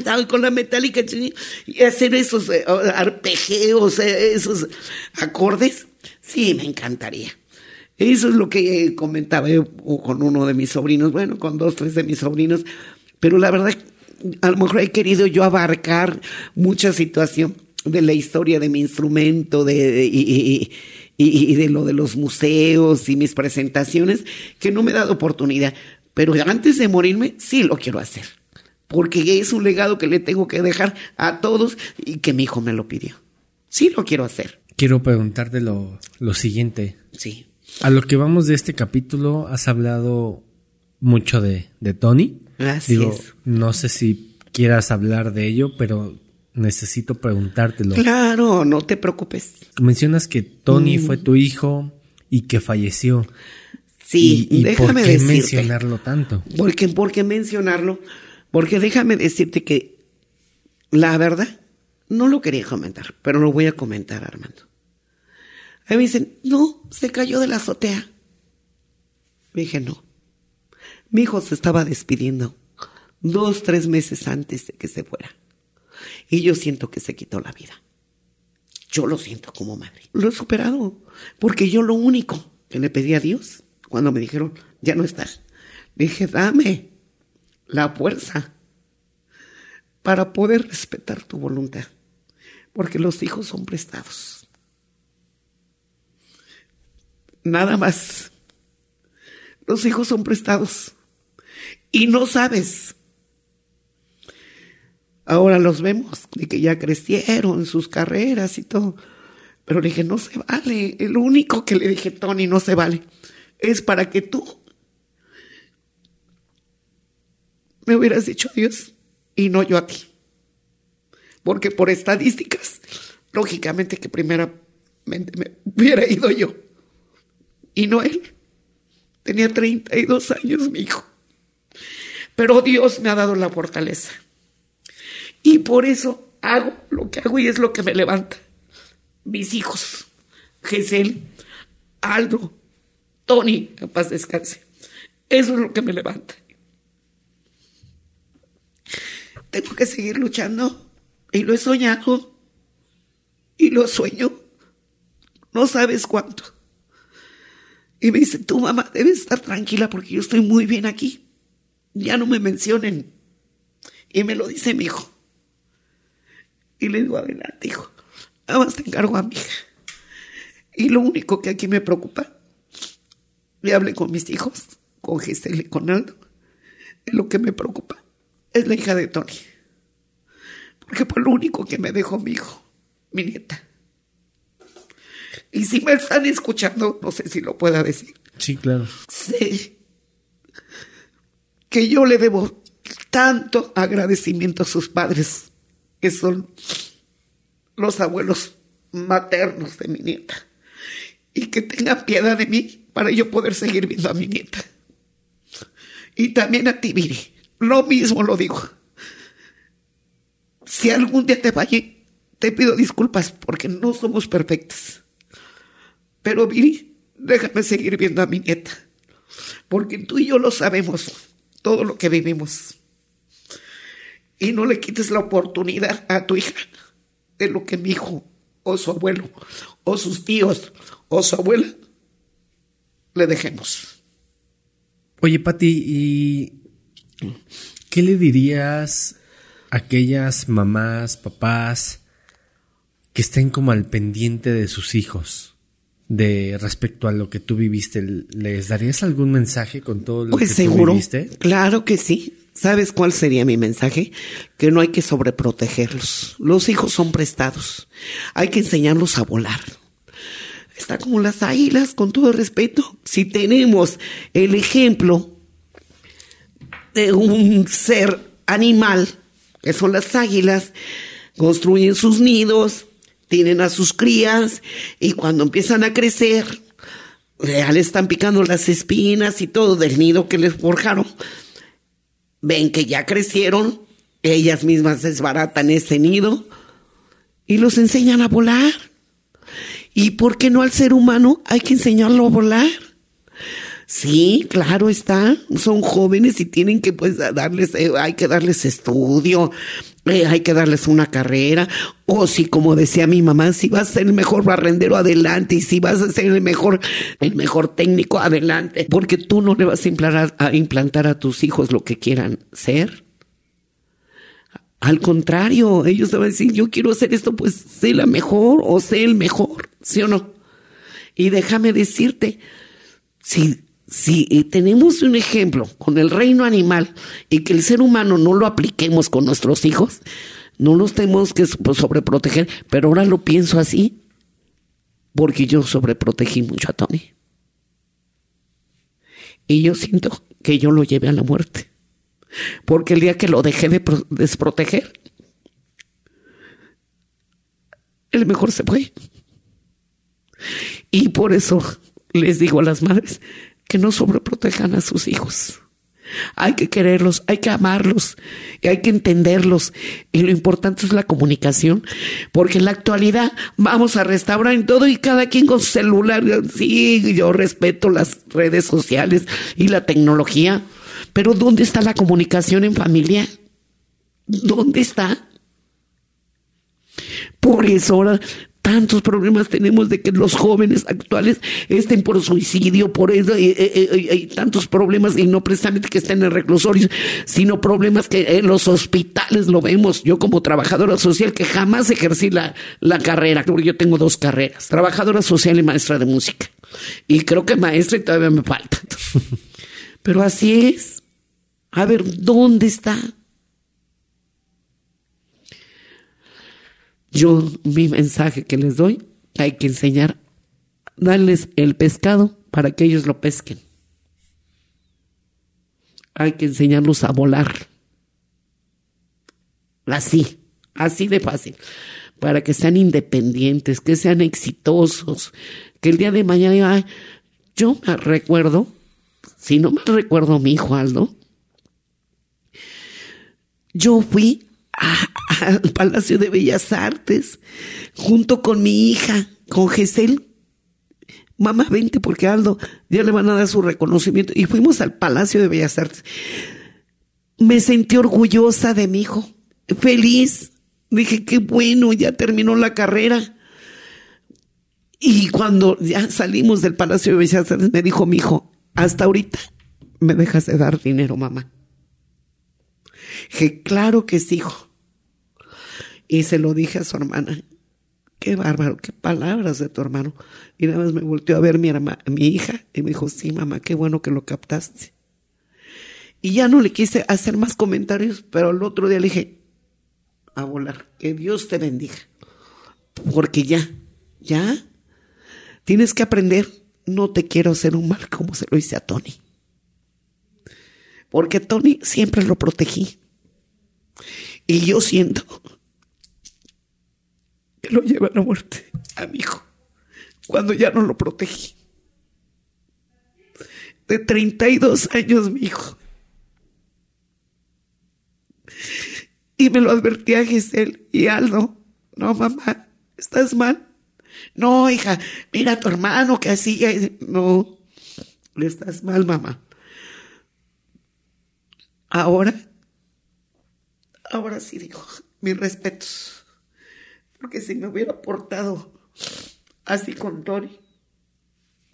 ah, con la Metallica y hacer esos eh, arpegeos, eh, esos acordes. Sí, me encantaría. Eso es lo que comentaba yo con uno de mis sobrinos, bueno, con dos, tres de mis sobrinos, pero la verdad, a lo mejor he querido yo abarcar mucha situación de la historia de mi instrumento de, y, y, de lo de los museos y mis presentaciones, que no me he dado oportunidad. Pero antes de morirme, sí lo quiero hacer, porque es un legado que le tengo que dejar a todos y que mi hijo me lo pidió. Sí lo quiero hacer. Quiero preguntarte lo, lo siguiente. Sí. A lo que vamos de este capítulo, has hablado mucho de, de Tony. Así es. No sé si quieras hablar de ello, pero necesito preguntártelo. Claro, no te preocupes. Mencionas que Tony mm. fue tu hijo y que falleció. Sí, y, déjame ¿por qué mencionarlo tanto? Porque, ¿Por qué mencionarlo? Porque déjame decirte que la verdad no lo quería comentar, pero lo voy a comentar, Armando. A me dicen, no, se cayó de la azotea. Me dije, no. Mi hijo se estaba despidiendo dos, tres meses antes de que se fuera. Y yo siento que se quitó la vida. Yo lo siento como madre. Lo he superado. Porque yo lo único que le pedí a Dios cuando me dijeron, ya no estás, dije, dame la fuerza para poder respetar tu voluntad. Porque los hijos son prestados. Nada más. Los hijos son prestados. Y no sabes. Ahora los vemos, de que ya crecieron sus carreras y todo. Pero le dije, no se vale. El único que le dije, Tony, no se vale. Es para que tú me hubieras dicho Dios y no yo a ti. Porque por estadísticas, lógicamente que primeramente me hubiera ido yo y no él. Tenía 32 años mi hijo. Pero Dios me ha dado la fortaleza. Y por eso hago lo que hago y es lo que me levanta. Mis hijos, Gesel, Aldo, Tony, en paz descanse. Eso es lo que me levanta. Tengo que seguir luchando y lo he soñado y lo sueño. No sabes cuánto. Y me dice, tu mamá debe estar tranquila porque yo estoy muy bien aquí. Ya no me mencionen. Y me lo dice mi hijo. Y le digo, adelante, hijo. Nada más te encargo a mi hija. Y lo único que aquí me preocupa, me hablé con mis hijos, con Giselle y con Aldo, lo que me preocupa, es la hija de Tony. Porque fue lo único que me dejó mi hijo, mi nieta. Y si me están escuchando, no sé si lo pueda decir. Sí, claro. Sé que yo le debo tanto agradecimiento a sus padres, que son los abuelos maternos de mi nieta y que tenga piedad de mí para yo poder seguir viendo a mi nieta. Y también a ti, Viri. Lo mismo lo digo. Si algún día te fallé, te pido disculpas porque no somos perfectas. Pero Viri, déjame seguir viendo a mi nieta. Porque tú y yo lo sabemos, todo lo que vivimos. Y no le quites la oportunidad a tu hija de lo que mi hijo o su abuelo o sus tíos o su abuela le dejemos. Oye, Pati, ¿y qué le dirías a aquellas mamás, papás que estén como al pendiente de sus hijos? De respecto a lo que tú viviste, ¿les darías algún mensaje con todo lo pues que seguro, tú viviste? Claro que sí. ¿Sabes cuál sería mi mensaje? Que no hay que sobreprotegerlos. Los hijos son prestados. Hay que enseñarlos a volar. Está como las águilas, con todo respeto. Si tenemos el ejemplo de un ser animal, que son las águilas, construyen sus nidos, tienen a sus crías y cuando empiezan a crecer, ya le están picando las espinas y todo del nido que les forjaron ven que ya crecieron, ellas mismas desbaratan ese nido y los enseñan a volar. ¿Y por qué no al ser humano hay que enseñarlo a volar? Sí, claro está, son jóvenes y tienen que pues darles, eh, hay que darles estudio, eh, hay que darles una carrera, o si como decía mi mamá, si vas a ser el mejor barrendero adelante y si vas a ser el mejor, el mejor técnico adelante, porque tú no le vas a implantar a, implantar a tus hijos lo que quieran ser. Al contrario, ellos te van a decir, yo quiero hacer esto, pues sé la mejor o sé el mejor, ¿sí o no? Y déjame decirte, si si tenemos un ejemplo con el reino animal y que el ser humano no lo apliquemos con nuestros hijos, no los tenemos que sobreproteger, pero ahora lo pienso así, porque yo sobreprotegí mucho a Tony. Y yo siento que yo lo llevé a la muerte, porque el día que lo dejé de desproteger, el mejor se fue. Y por eso les digo a las madres, no sobreprotejan a sus hijos. Hay que quererlos, hay que amarlos, hay que entenderlos. Y lo importante es la comunicación, porque en la actualidad vamos a restaurar en todo y cada quien con celular. Sí, yo respeto las redes sociales y la tecnología, pero ¿dónde está la comunicación en familia? ¿Dónde está? Por eso ahora tantos problemas tenemos de que los jóvenes actuales estén por suicidio, por eso, hay tantos problemas, y no precisamente que estén en reclusorios, sino problemas que en los hospitales lo vemos. Yo como trabajadora social que jamás ejercí la, la carrera, porque yo tengo dos carreras, trabajadora social y maestra de música. Y creo que maestra y todavía me falta. Pero así es. A ver, ¿dónde está? Yo, mi mensaje que les doy, hay que enseñar, darles el pescado para que ellos lo pesquen. Hay que enseñarlos a volar. Así, así de fácil. Para que sean independientes, que sean exitosos, que el día de mañana, yo me recuerdo, si no me recuerdo mi hijo Aldo, yo fui al Palacio de Bellas Artes, junto con mi hija, con Gesel. Mamá, vente porque Aldo ya le van a dar su reconocimiento. Y fuimos al Palacio de Bellas Artes. Me sentí orgullosa de mi hijo, feliz. Dije, qué bueno, ya terminó la carrera. Y cuando ya salimos del Palacio de Bellas Artes, me dijo mi hijo, hasta ahorita me dejas de dar dinero, mamá. Que claro que sí, hijo. Y se lo dije a su hermana. Qué bárbaro, qué palabras de tu hermano. Y nada más me volteó a ver mi, mi hija y me dijo, sí, mamá, qué bueno que lo captaste. Y ya no le quise hacer más comentarios, pero el otro día le dije, a volar, que Dios te bendiga. Porque ya, ya, tienes que aprender, no te quiero hacer un mal como se lo hice a Tony. Porque Tony siempre lo protegí. Y yo siento que lo lleva a la muerte a mi hijo, cuando ya no lo protegí. De 32 años, mi hijo. Y me lo advertía a Giselle y Aldo. No, mamá, estás mal. No, hija, mira a tu hermano que así. No, estás mal, mamá. Ahora, ahora sí digo, mis respetos. Porque si me hubiera portado así con Tori,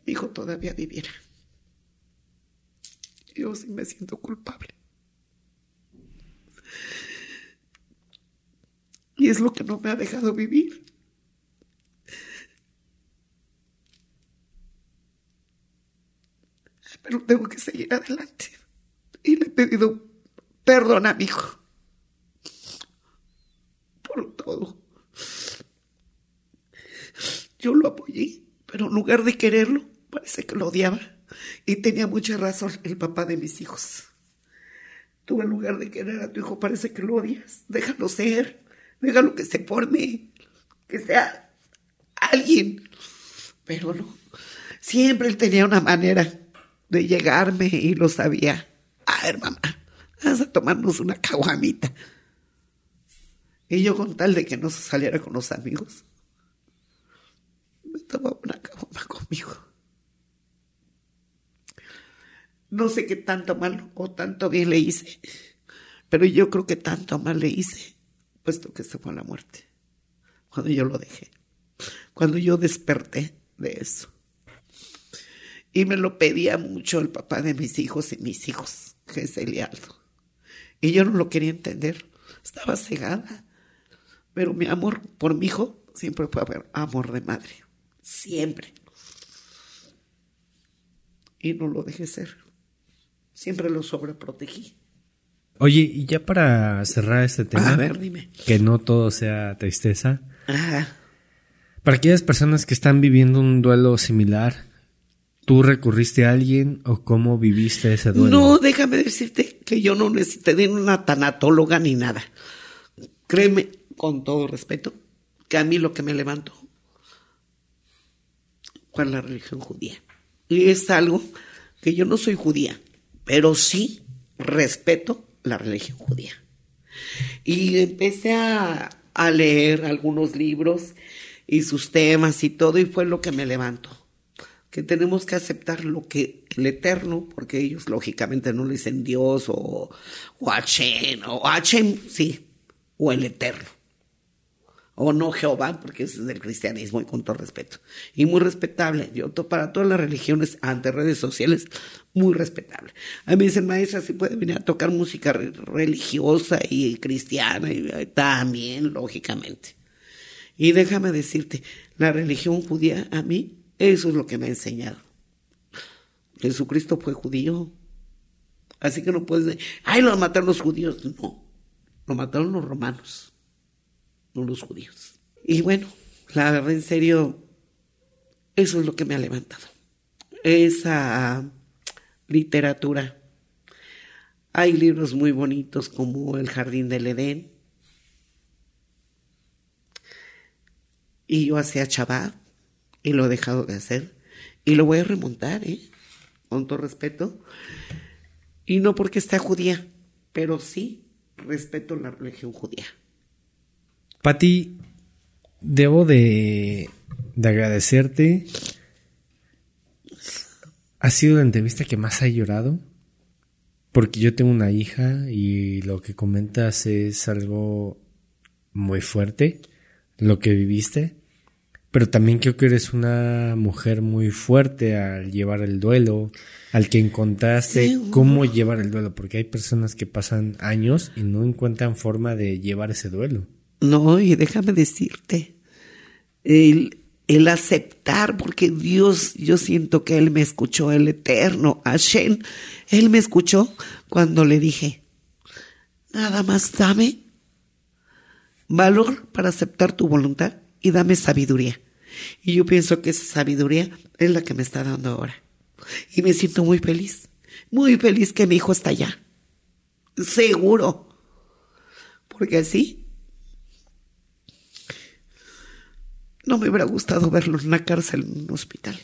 mi hijo todavía viviera. Yo sí me siento culpable. Y es lo que no me ha dejado vivir. Pero tengo que seguir adelante. Y le he pedido perdón a mi hijo. Por todo. Yo lo apoyé, pero en lugar de quererlo, parece que lo odiaba. Y tenía mucha razón el papá de mis hijos. Tú en lugar de querer a tu hijo parece que lo odias. Déjalo ser. Déjalo que se forme. Que sea alguien. Pero no. Siempre él tenía una manera de llegarme y lo sabía. A ver, mamá, vamos a tomarnos una caguamita. Y yo con tal de que no se saliera con los amigos, me tomaba una caguama conmigo. No sé qué tanto mal o tanto bien le hice, pero yo creo que tanto mal le hice, puesto que se fue a la muerte, cuando yo lo dejé, cuando yo desperté de eso. Y me lo pedía mucho el papá de mis hijos y mis hijos, Gesell y Aldo. Y yo no lo quería entender, estaba cegada. Pero mi amor por mi hijo siempre fue amor de madre, siempre. Y no lo dejé ser siempre lo sobreprotegí. Oye, y ya para cerrar este tema, a ver, dime. que no todo sea tristeza. Para aquellas personas que están viviendo un duelo similar, ¿tú recurriste a alguien o cómo viviste ese duelo? No, déjame decirte que yo no necesité de una tanatóloga ni nada. Créeme, con todo respeto, que a mí lo que me levantó fue la religión judía. Y es algo que yo no soy judía pero sí respeto la religión judía. Y empecé a, leer algunos libros y sus temas y todo, y fue lo que me levantó. Que tenemos que aceptar lo que el Eterno, porque ellos lógicamente no le dicen Dios o, o Hashem, o Hashem, sí, o el Eterno o no Jehová, porque es del cristianismo y con todo respeto. Y muy respetable. Yo para todas las religiones ante redes sociales, muy respetable. A mí me dicen, maestra, si puede venir a tocar música religiosa y cristiana, y también, lógicamente. Y déjame decirte, la religión judía a mí, eso es lo que me ha enseñado. Jesucristo fue judío. Así que no puedes decir, ay, lo mataron los judíos. No, lo mataron los romanos no los judíos. Y bueno, la verdad, en serio, eso es lo que me ha levantado. Esa literatura. Hay libros muy bonitos como El Jardín del Edén. Y yo hacía Chabad y lo he dejado de hacer. Y lo voy a remontar, ¿eh? Con todo respeto. Y no porque esté judía, pero sí respeto la religión judía. Pati, debo de, agradecerte. Ha sido la entrevista que más ha llorado. Porque yo tengo una hija y lo que comentas es algo muy fuerte, lo que viviste. Pero también creo que eres una mujer muy fuerte al llevar el duelo, al que encontraste cómo llevar el duelo, porque hay personas que pasan años y no encuentran forma de llevar ese duelo. No, y déjame decirte, el, el aceptar, porque Dios, yo siento que Él me escuchó, el eterno, Hashem, Él me escuchó cuando le dije, nada más dame valor para aceptar tu voluntad y dame sabiduría. Y yo pienso que esa sabiduría es la que me está dando ahora. Y me siento muy feliz, muy feliz que mi hijo está allá. Seguro. Porque así no me hubiera gustado verlo en una cárcel, en un hospital.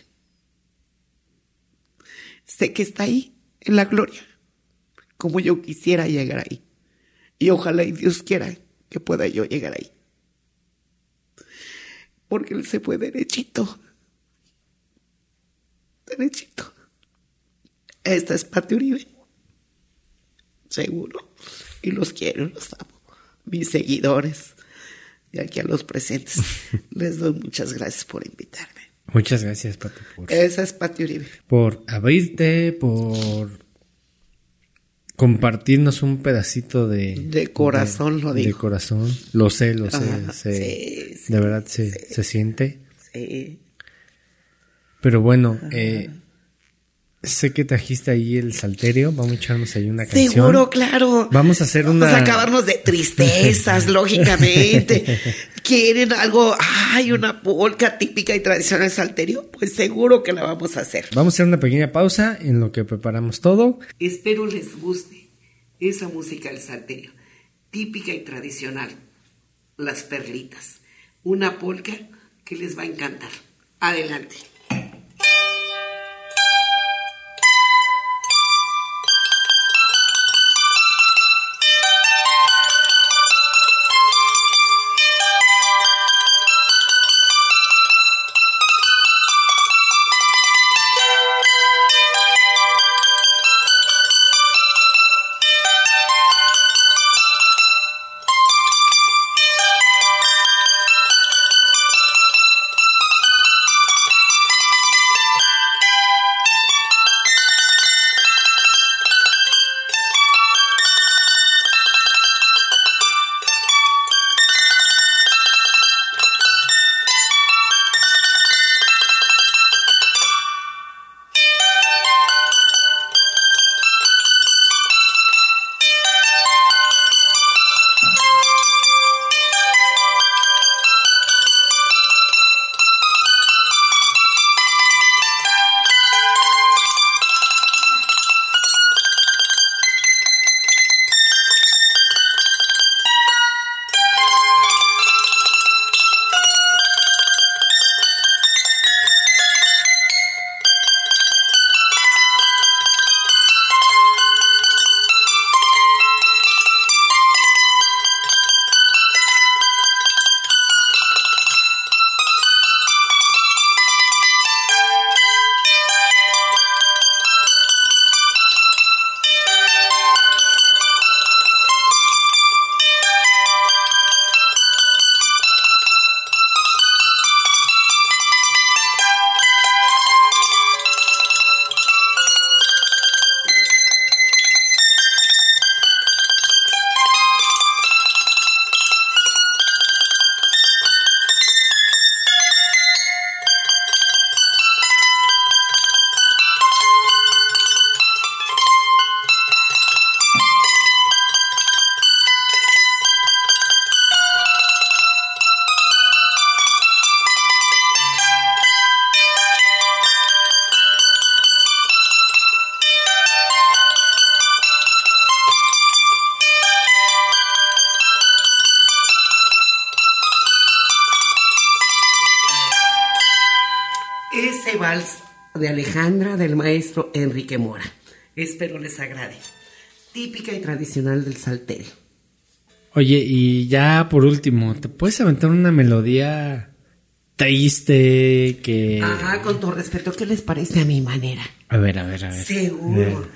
Sé que está ahí, en la gloria, como yo quisiera llegar ahí. Y ojalá y Dios quiera que pueda yo llegar ahí porque él se fue derechito. Derechito. Esta es Pati Uribe. Seguro. Y los quiero, los amo. Mis seguidores. Y aquí a los presentes. les doy muchas gracias por invitarme. Muchas gracias, Pati. Esa es Pati Uribe. Por abrirte, por compartirnos un pedacito de... De corazón, lo digo. De corazón, lo sé, lo sé, de verdad se, se siente. Sí. Pero bueno, eh, sé que trajiste ahí el salterio, vamos a echarnos ahí una canción. Seguro, claro. Vamos a hacer una... Vamos a acabarnos de tristezas, lógicamente. ¿Quieren algo? Ay, una polca típica y tradicional salterio. Pues seguro que la vamos a hacer. Vamos a hacer una pequeña pausa en lo que preparamos todo. Espero les guste esa música del salterio, típica y tradicional. Las perlitas. Una polca que les va a encantar. Adelante. De Alejandra del maestro Enrique Mora. Espero les agrade. Típica y tradicional del salterio. Oye, y ya por último, ¿te puedes aventar una melodía triste que... Ajá, con todo respeto, ¿qué les parece a mi manera? A ver, a ver, a ver. Seguro.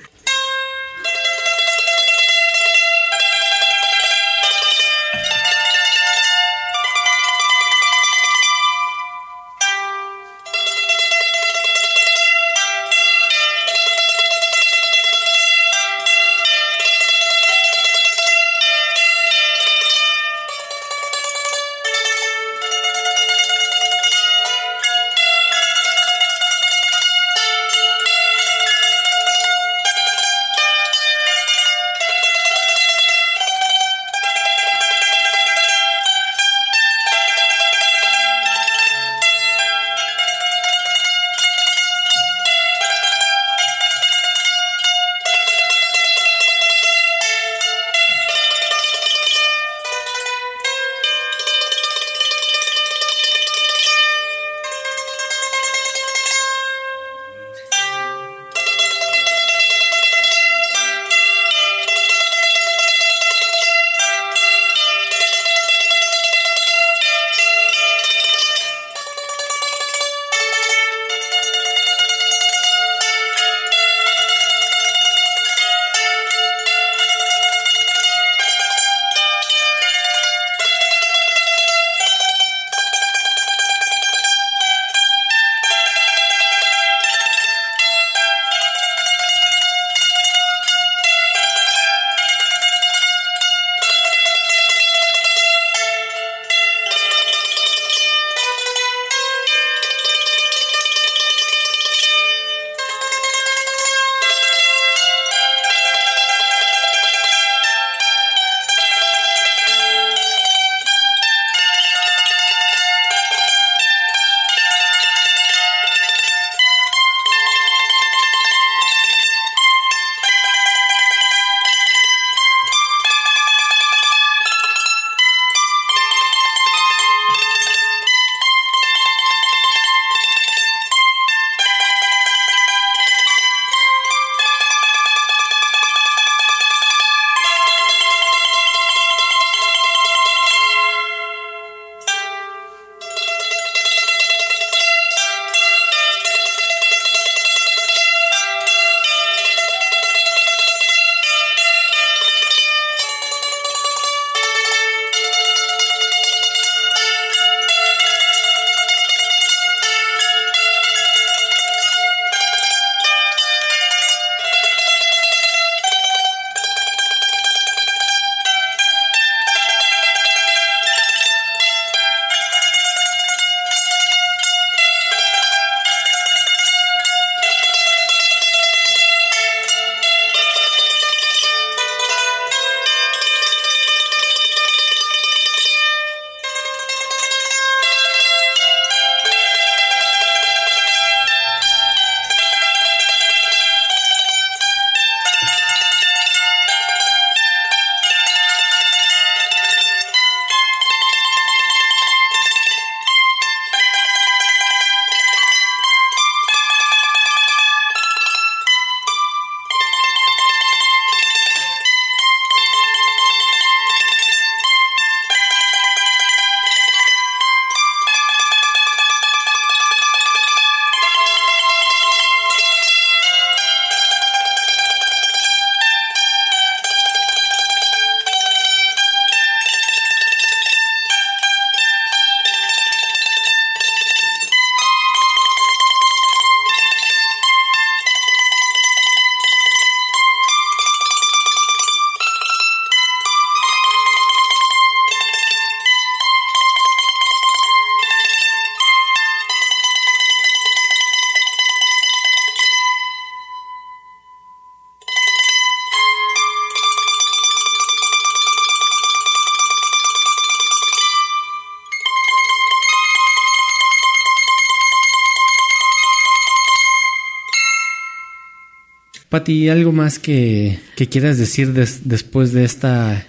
Pati, ¿algo más que, quieras decir después de esta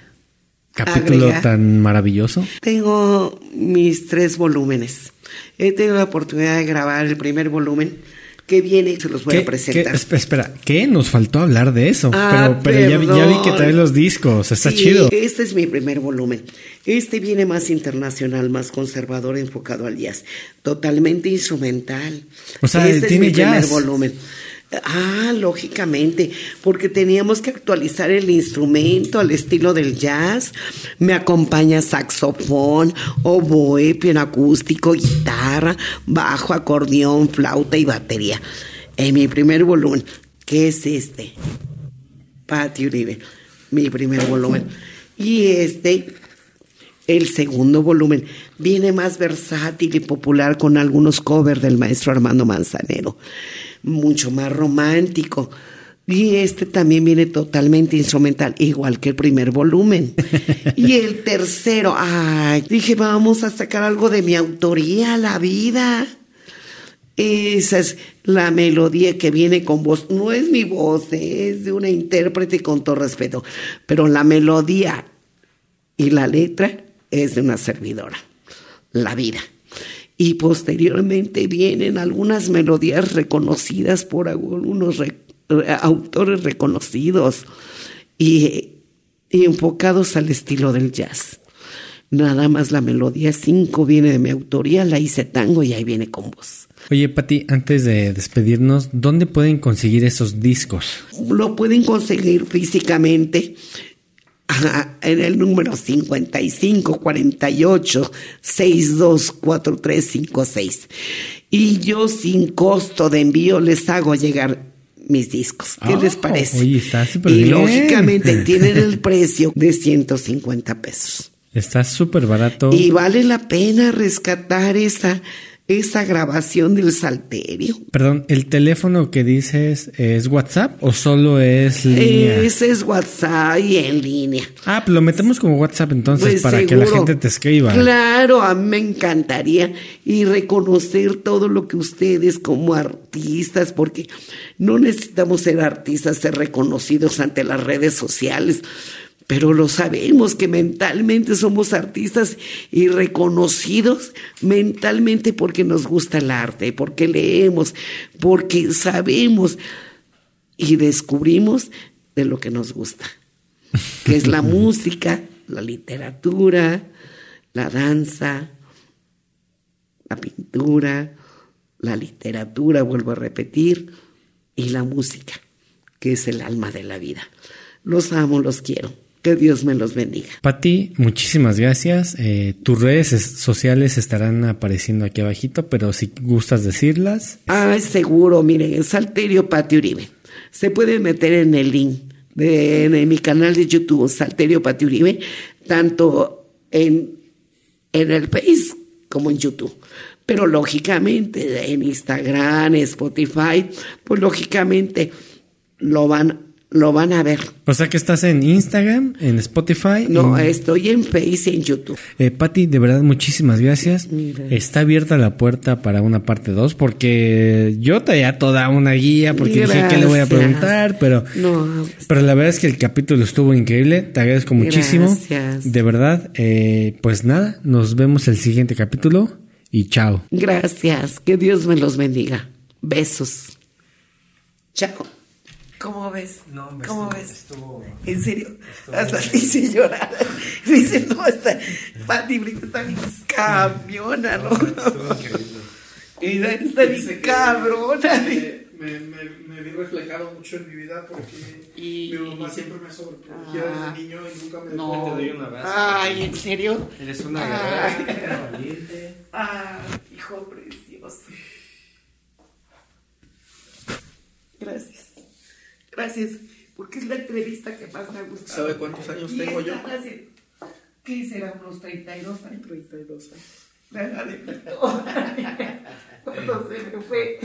capítulo tan maravilloso? Tengo mis tres volúmenes. He tenido la oportunidad de grabar el primer volumen que viene y se los voy a presentar. espera, ¿qué? Nos faltó hablar de eso. Ah, pero, ya, vi que trae los discos, está chido. Este es mi primer volumen. Este viene más internacional, más conservador, enfocado al jazz. Totalmente instrumental. O sea, este tiene es mi primer volumen. Ah, lógicamente, porque teníamos que actualizar el instrumento al estilo del jazz. Me acompaña saxofón, oboe, piano acústico, guitarra, bajo, acordeón, flauta y batería. En mi primer volumen, ¿qué es este? Patio Uribe, mi primer volumen. Y este, el segundo volumen, viene más versátil y popular con algunos covers del maestro Armando Manzanero mucho más romántico. Y este también viene totalmente instrumental, igual que el primer volumen. y el tercero, ay, dije, vamos a sacar algo de mi autoría, la vida. Esa es la melodía que viene con voz. No es mi voz, es de una intérprete con todo respeto, pero la melodía y la letra es de una servidora, la vida y posteriormente vienen algunas melodías reconocidas por algunos autores reconocidos y, enfocados al estilo del jazz. Nada más la melodía 5 viene de mi autoría, la hice tango y ahí viene con voz. Oye, Pati, antes de despedirnos, ¿dónde pueden conseguir esos discos? Lo pueden conseguir físicamente en el número 55 48 62 4356. Y yo sin costo de envío les hago llegar mis discos. ¿Qué les ah, parece? Oye, está súper y lógicamente tienen el precio de 150 pesos. Está súper barato. Y vale la pena rescatar esa esa grabación del salterio. Perdón, ¿el teléfono que dices es WhatsApp o solo es línea? Ese es WhatsApp y en línea. Ah, pues lo metemos como WhatsApp entonces pues para que la gente te escriba. Claro, a mí me encantaría y reconocer todo lo que ustedes como artistas, porque no necesitamos ser artistas, ser reconocidos ante las redes sociales pero lo sabemos que mentalmente somos artistas y reconocidos mentalmente porque nos gusta el arte, porque leemos, porque sabemos y descubrimos de lo que nos gusta, que es la música, la literatura, la danza, la pintura, la literatura, vuelvo a repetir, y la música, que es el alma de la vida. Los amo, los quiero. Que Dios me los bendiga. Pati, muchísimas gracias. Eh, tus redes sociales estarán apareciendo aquí abajito, pero si gustas decirlas. Ah, seguro. Miren, Salterio Pati Uribe. Se puede meter en el link de, mi canal de YouTube, Salterio Pati Uribe, tanto en, en el Face como en YouTube. Pero lógicamente en Instagram, Spotify, pues lógicamente lo van lo van a ver. O sea que estás en Instagram, en Spotify. No, estoy en Facebook y en YouTube. Eh, Patti, de verdad, muchísimas gracias. Está abierta la puerta para una parte 2 porque yo traía toda una guía porque dije que le voy a preguntar, pero, no, pero la verdad es que el capítulo estuvo increíble. Te agradezco muchísimo. De verdad, eh, pues nada, nos vemos el siguiente capítulo y chao. Gracias, que Dios me los bendiga. Besos. Chao. ¿Cómo ves? No, me ¿Cómo ves? Estuvo, en serio, hasta te hice llorar. Dice, no, está, Pati Brito está bien camiona, ¿no? Estuvo increíble. Mira, está bien cabrona. Me, me, me, vi reflejado mucho en mi vida porque y, mi mamá siempre me sobreprotegía ah, desde niño y nunca me no. Te doy un abrazo. Ay, ¿en serio? Eres una guerrera valiente. Ah, hijo precioso. Gracias. Gracias, porque es la entrevista que más me ha gustado. ¿Sabe cuántos años tengo yo? ¿Qué será? ¿Unos 32 años? 32 años. Cuando se me fue.